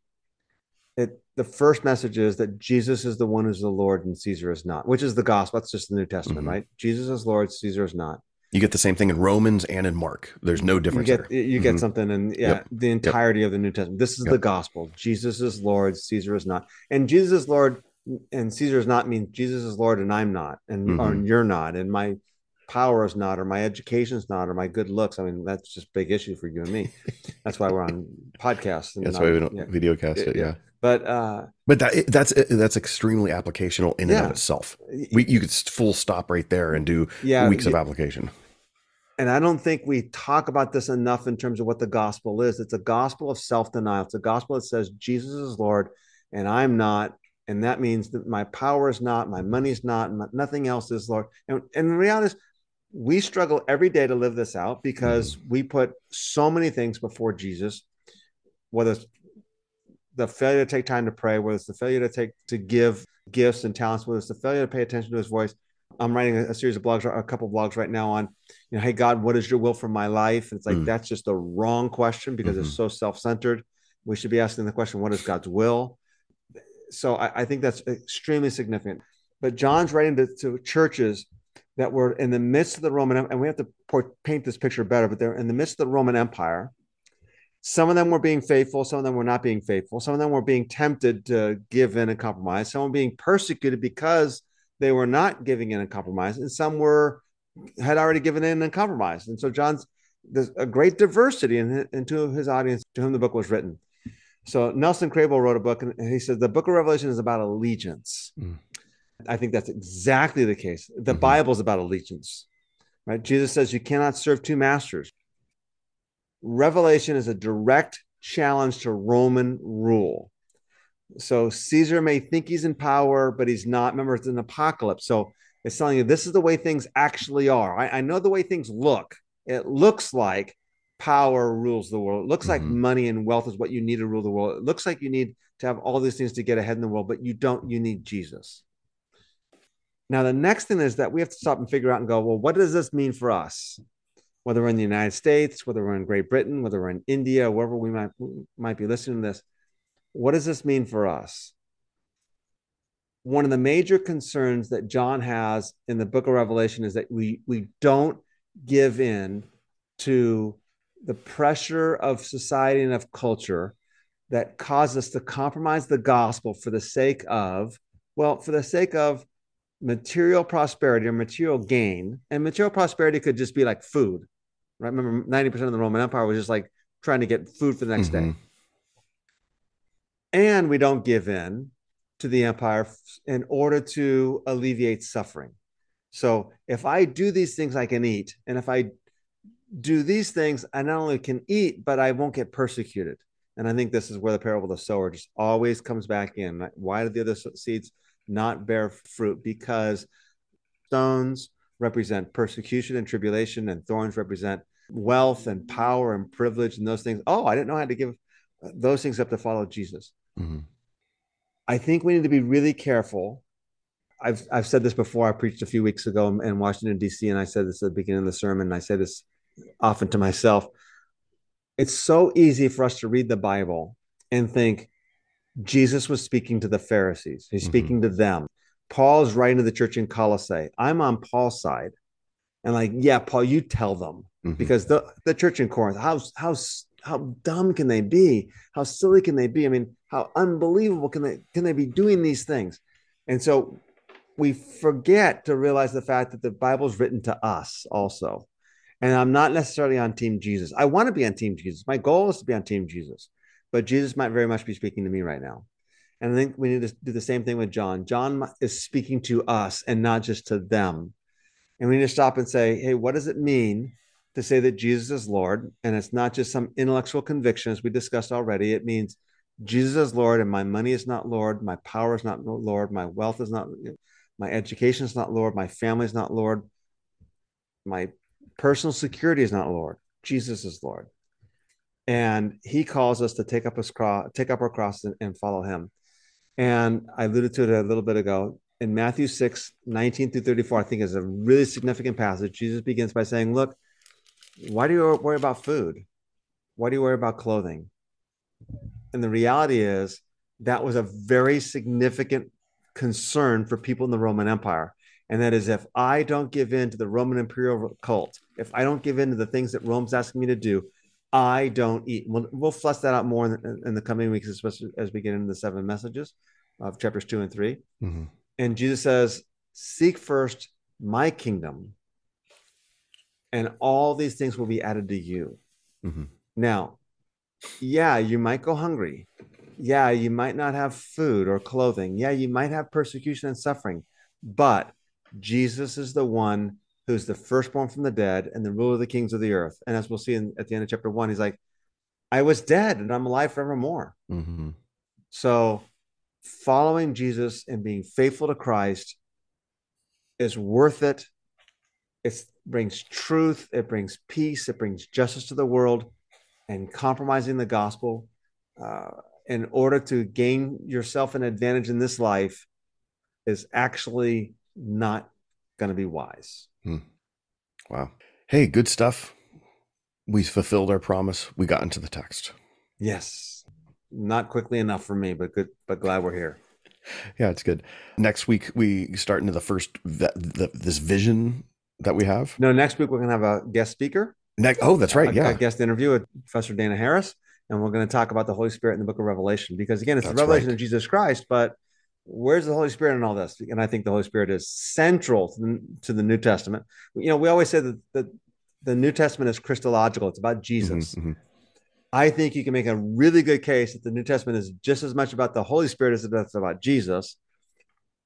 It the first message is that Jesus is the one who's the Lord and Caesar is not, which is the gospel. That's just the New Testament, Mhm. right? Jesus is Lord, Caesar is not. You get the same thing in Romans and in Mark. There's no You difference get there. you get Mhm. something in yeah, Yep. the entirety of the New Testament. This is Yep. the gospel. Jesus is Lord, Caesar is not. And Jesus is Lord and Caesar is not means Jesus is Lord and I'm not, and or Mhm. you're not, and my power is not, or my education is not, or my good looks. I mean, that's just big issue for you and me. That's why we're on podcasts. That's not- why we don't yeah. video cast it. Yeah. Yeah. But uh But that that's that's extremely applicational in and of itself. We you could full stop right there and do yeah, weeks of application. and I don't think we talk about this enough in terms of what the gospel is. It's a gospel of self denial. It's a gospel that says Jesus is Lord and I'm not. And that means that my power is not, my money's not, and nothing else is Lord. And, and the reality is, we struggle every day to live this out because we put so many things before Jesus, whether it's the failure to take time to pray, whether it's the failure to take to give gifts and talents, whether it's the failure to pay attention to his voice. I'm writing a, a series of blogs, a couple of blogs right now on, you know, hey God, what is your will for my life? And it's like Mm. that's just the wrong question because it's so self-centered. We should be asking the question, what is God's will? So I, I think that's extremely significant. But John's writing to, to churches that were in the midst of the Roman, and we have to paint this picture better, but they're in the midst of the Roman Empire. Some of them were being faithful, some of them were not being faithful, some of them were being tempted to give in and compromise, some were being persecuted because they were not giving in and compromise, and some were had already given in and compromised. And so John's there's a great diversity in, into his audience to whom the book was written. So Nelson Kraybill wrote a book, and he said the book of Revelation is about allegiance. Mm. I think that's exactly the case. The Mhm. Bible is about allegiance, right? Jesus says you cannot serve two masters. Revelation is a direct challenge to Roman rule. So Caesar may think he's in power, but he's not. Remember, it's an apocalypse. So it's telling you this is the way things actually are. I, I know the way things look. It looks like power rules the world. It looks like Mhm. money and wealth is what you need to rule the world. It looks like you need to have all these things to get ahead in the world, but you don't. You need Jesus. Now, the next thing is that we have to stop and figure out and go, well, what does this mean for us? Whether we're in the United States, whether we're in Great Britain, whether we're in India, wherever we might might be listening to this, what does this mean for us? one of the major concerns that John has in the book of Revelation is that we we don't give in to the pressure of society and of culture that cause us to compromise the gospel for the sake of well for the sake of material prosperity or material gain and material prosperity could just be like food right remember 90% of the roman empire was just like trying to get food for the next Mhm. day and we don't give in to the empire in order to alleviate suffering. So if I do these things, I can eat. And if I do these things, I not only can eat, but I won't get persecuted. And I think this is where the parable of the sower just always comes back in. Why did the other seeds not bear fruit? Because stones represent persecution and tribulation, and thorns represent wealth and power and privilege and those things. Oh, I didn't know how to give those things up to follow Jesus. Mhm. I think we need to be really careful. I've I've said this before. I preached a few weeks ago in- in Washington D.C. and I said this at the beginning of the sermon. And I say this often to myself. It's so easy for us to read the Bible and think Jesus was speaking to the Pharisees. He's Mhm. speaking to them. Paul's writing to the church in Colossae. I'm on Paul's side, and like, yeah, Paul, you tell them Mhm. because the the church in Corinth, how how how dumb can they be? How silly can they be? I mean, how unbelievable can they can they be doing these things? And so we forget to realize the fact that the Bible's written to us also. And I'm not necessarily on team Jesus. I want to be on team Jesus. My goal is to be on team Jesus, but Jesus might very much be speaking to me right now. And I think we need to do the same thing with John. John is speaking to us and not just to them. And we need to stop and say, hey, what does it mean to say that Jesus is Lord? And it's not just some intellectual conviction, as we discussed already. It means Jesus is Lord, and my money is not Lord, my power is not Lord, my wealth is not, my education is not Lord, my family is not Lord, my personal security is not Lord. Jesus is Lord. And he calls us to take up his cross, take up our cross and, and follow him. And I alluded to it a little bit ago. In Matthew 6, 19 through 34, I think is a really significant passage. Jesus begins by saying, Look, why do you worry about food? Why do you worry about clothing? And the reality is that was a very significant concern for people in the Roman Empire. And that is if I don't give in to the Roman imperial cult, if I don't give in to the things that Rome's asking me to do, I don't eat. We'll, we'll flesh that out more in the, in the coming weeks, especially as we get into the seven messages of chapters two and three. Mhm. And Jesus says, Seek first my kingdom, and all these things will be added to you. Mhm. Now, yeah, you might go hungry. Yeah, you might not have food or clothing. Yeah, you might have persecution and suffering. But Jesus is the one who's the firstborn from the dead and the ruler of the kings of the earth. And as we'll see in, at the end of chapter one, he's like, I was dead and I'm alive forevermore. Mhm. So, following Jesus and being faithful to Christ is worth it. It brings truth, it brings peace, it brings justice to the world, and compromising the gospel uh, in order to gain yourself an advantage in this life is actually not going to be wise. Wow. Hey, good stuff. We fulfilled our promise. We got into the text. Yes, not quickly enough for me, but good, but glad we're here. Yeah, it's good. Next week we start into the first the, this vision that we have. No, next week we're going to have a guest speaker. Next, oh, that's right. Yeah. a guest interview with Professor Dana Harris, and we're going to talk about the Holy Spirit in the Book of Revelation because again, it's That's the revelation right. of Jesus Christ, but where's the Holy Spirit in all this? And I think the Holy Spirit is central to the, to the New Testament. You know, we always say that the, the New Testament is Christological; it's about Jesus. Mhm, mhm. I think you can make a really good case that the New Testament is just as much about the Holy Spirit as it's about Jesus,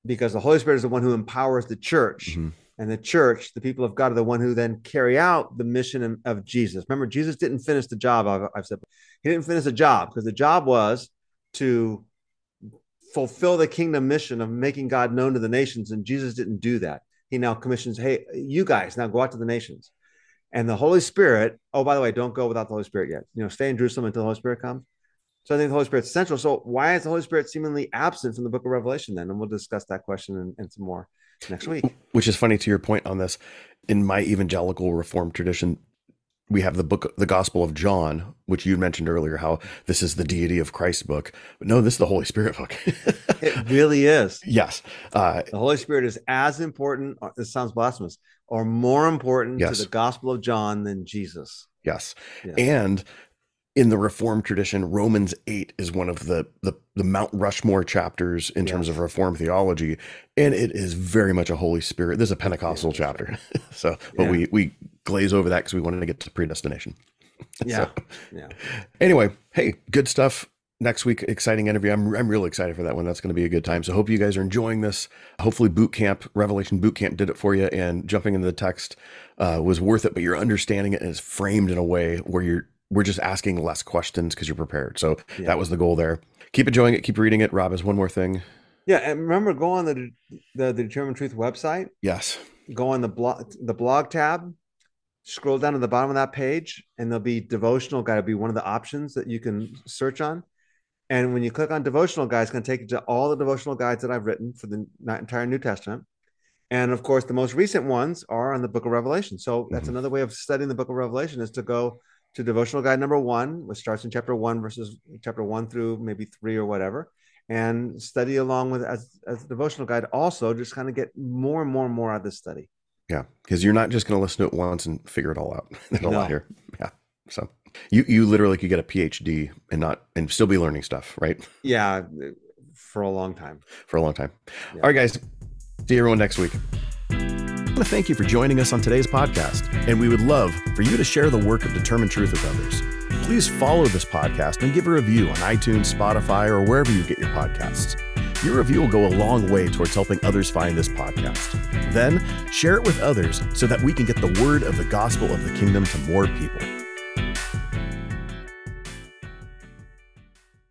because the Holy Spirit is the one who empowers the church Mhm. And the church, the people of God, are the one who then carry out the mission of, Jesus. Remember, Jesus didn't finish the job. I've, I've said he didn't finish the job because the job was to fulfill the kingdom mission of making God known to the nations, and Jesus didn't do that. He now commissions, "Hey, you guys, now go out to the nations." And the Holy Spirit. Oh, by the way, don't go without the Holy Spirit yet. You know, stay in Jerusalem until the Holy Spirit comes. So I think the Holy Spirit's central. So why is the Holy Spirit seemingly absent from the Book of Revelation then? And we'll discuss that question and, and some more next week. Which is funny to your point on this. In my evangelical reformed tradition, we have the book, the Gospel of John, which you mentioned earlier, how this is the deity of Christ book. But no, this is the Holy Spirit book. it really is. Yes. Uh, the Holy Spirit is as important, uh, this sounds blasphemous, or more important Yes. to the Gospel of John than Jesus. yes. Yeah. And in the Reformed tradition, Romans 8 is one of the the, the Mount Rushmore chapters in terms of Reformed theology. And it is very much a Holy Spirit. This is a Pentecostal Yeah, chapter. so, but Yeah. we we glaze over that because we wanted to get to predestination. Yeah. Yeah. Anyway, hey, good stuff. Next week, exciting interview. I'm I'm really excited for that one. That's going to be a good time. So hope you guys are enjoying this. Hopefully, boot camp, Revelation boot camp, did it for you, and jumping into the text uh, was worth it. But you're understanding it and it's framed in a way where you're we're just asking less questions because you're prepared. So Yeah. that was the goal there. Keep enjoying it. Keep reading it. Rob has one more thing. Yeah. And remember, go on the the, the Determine Truth website, Yes. go on the blog the blog tab, scroll down to the bottom of that page, and there'll be devotional guide. It'll be one of the options that you can search on. And when you click on devotional guide, it's going to take you to all the devotional guides that I've written for the entire New Testament. And of course, the most recent ones are on the book of Revelation. So that's Mhm. another way of studying the book of Revelation is to go to devotional guide number one, which starts in chapter one verses chapter one through maybe three or whatever, and study along with as, as a devotional guide. Also, just kind of get more and more and more out of this study. Yeah, because you're not just going to listen to it once and figure it all out. There's a No. lot here. Yeah. So you you literally could get a PhD and not and still be learning stuff, right? Yeah, for a long time. For a long time. Yeah. All right, guys. See everyone next week. To thank you for joining us on today's podcast, and we would love for you to share the work of Determine Truth with others. Please follow this podcast and give a review on iTunes, Spotify, or wherever you get your podcasts. Your review will go a long way towards helping others find this podcast. Then share it with others so that we can get the word of the gospel of the kingdom to more people.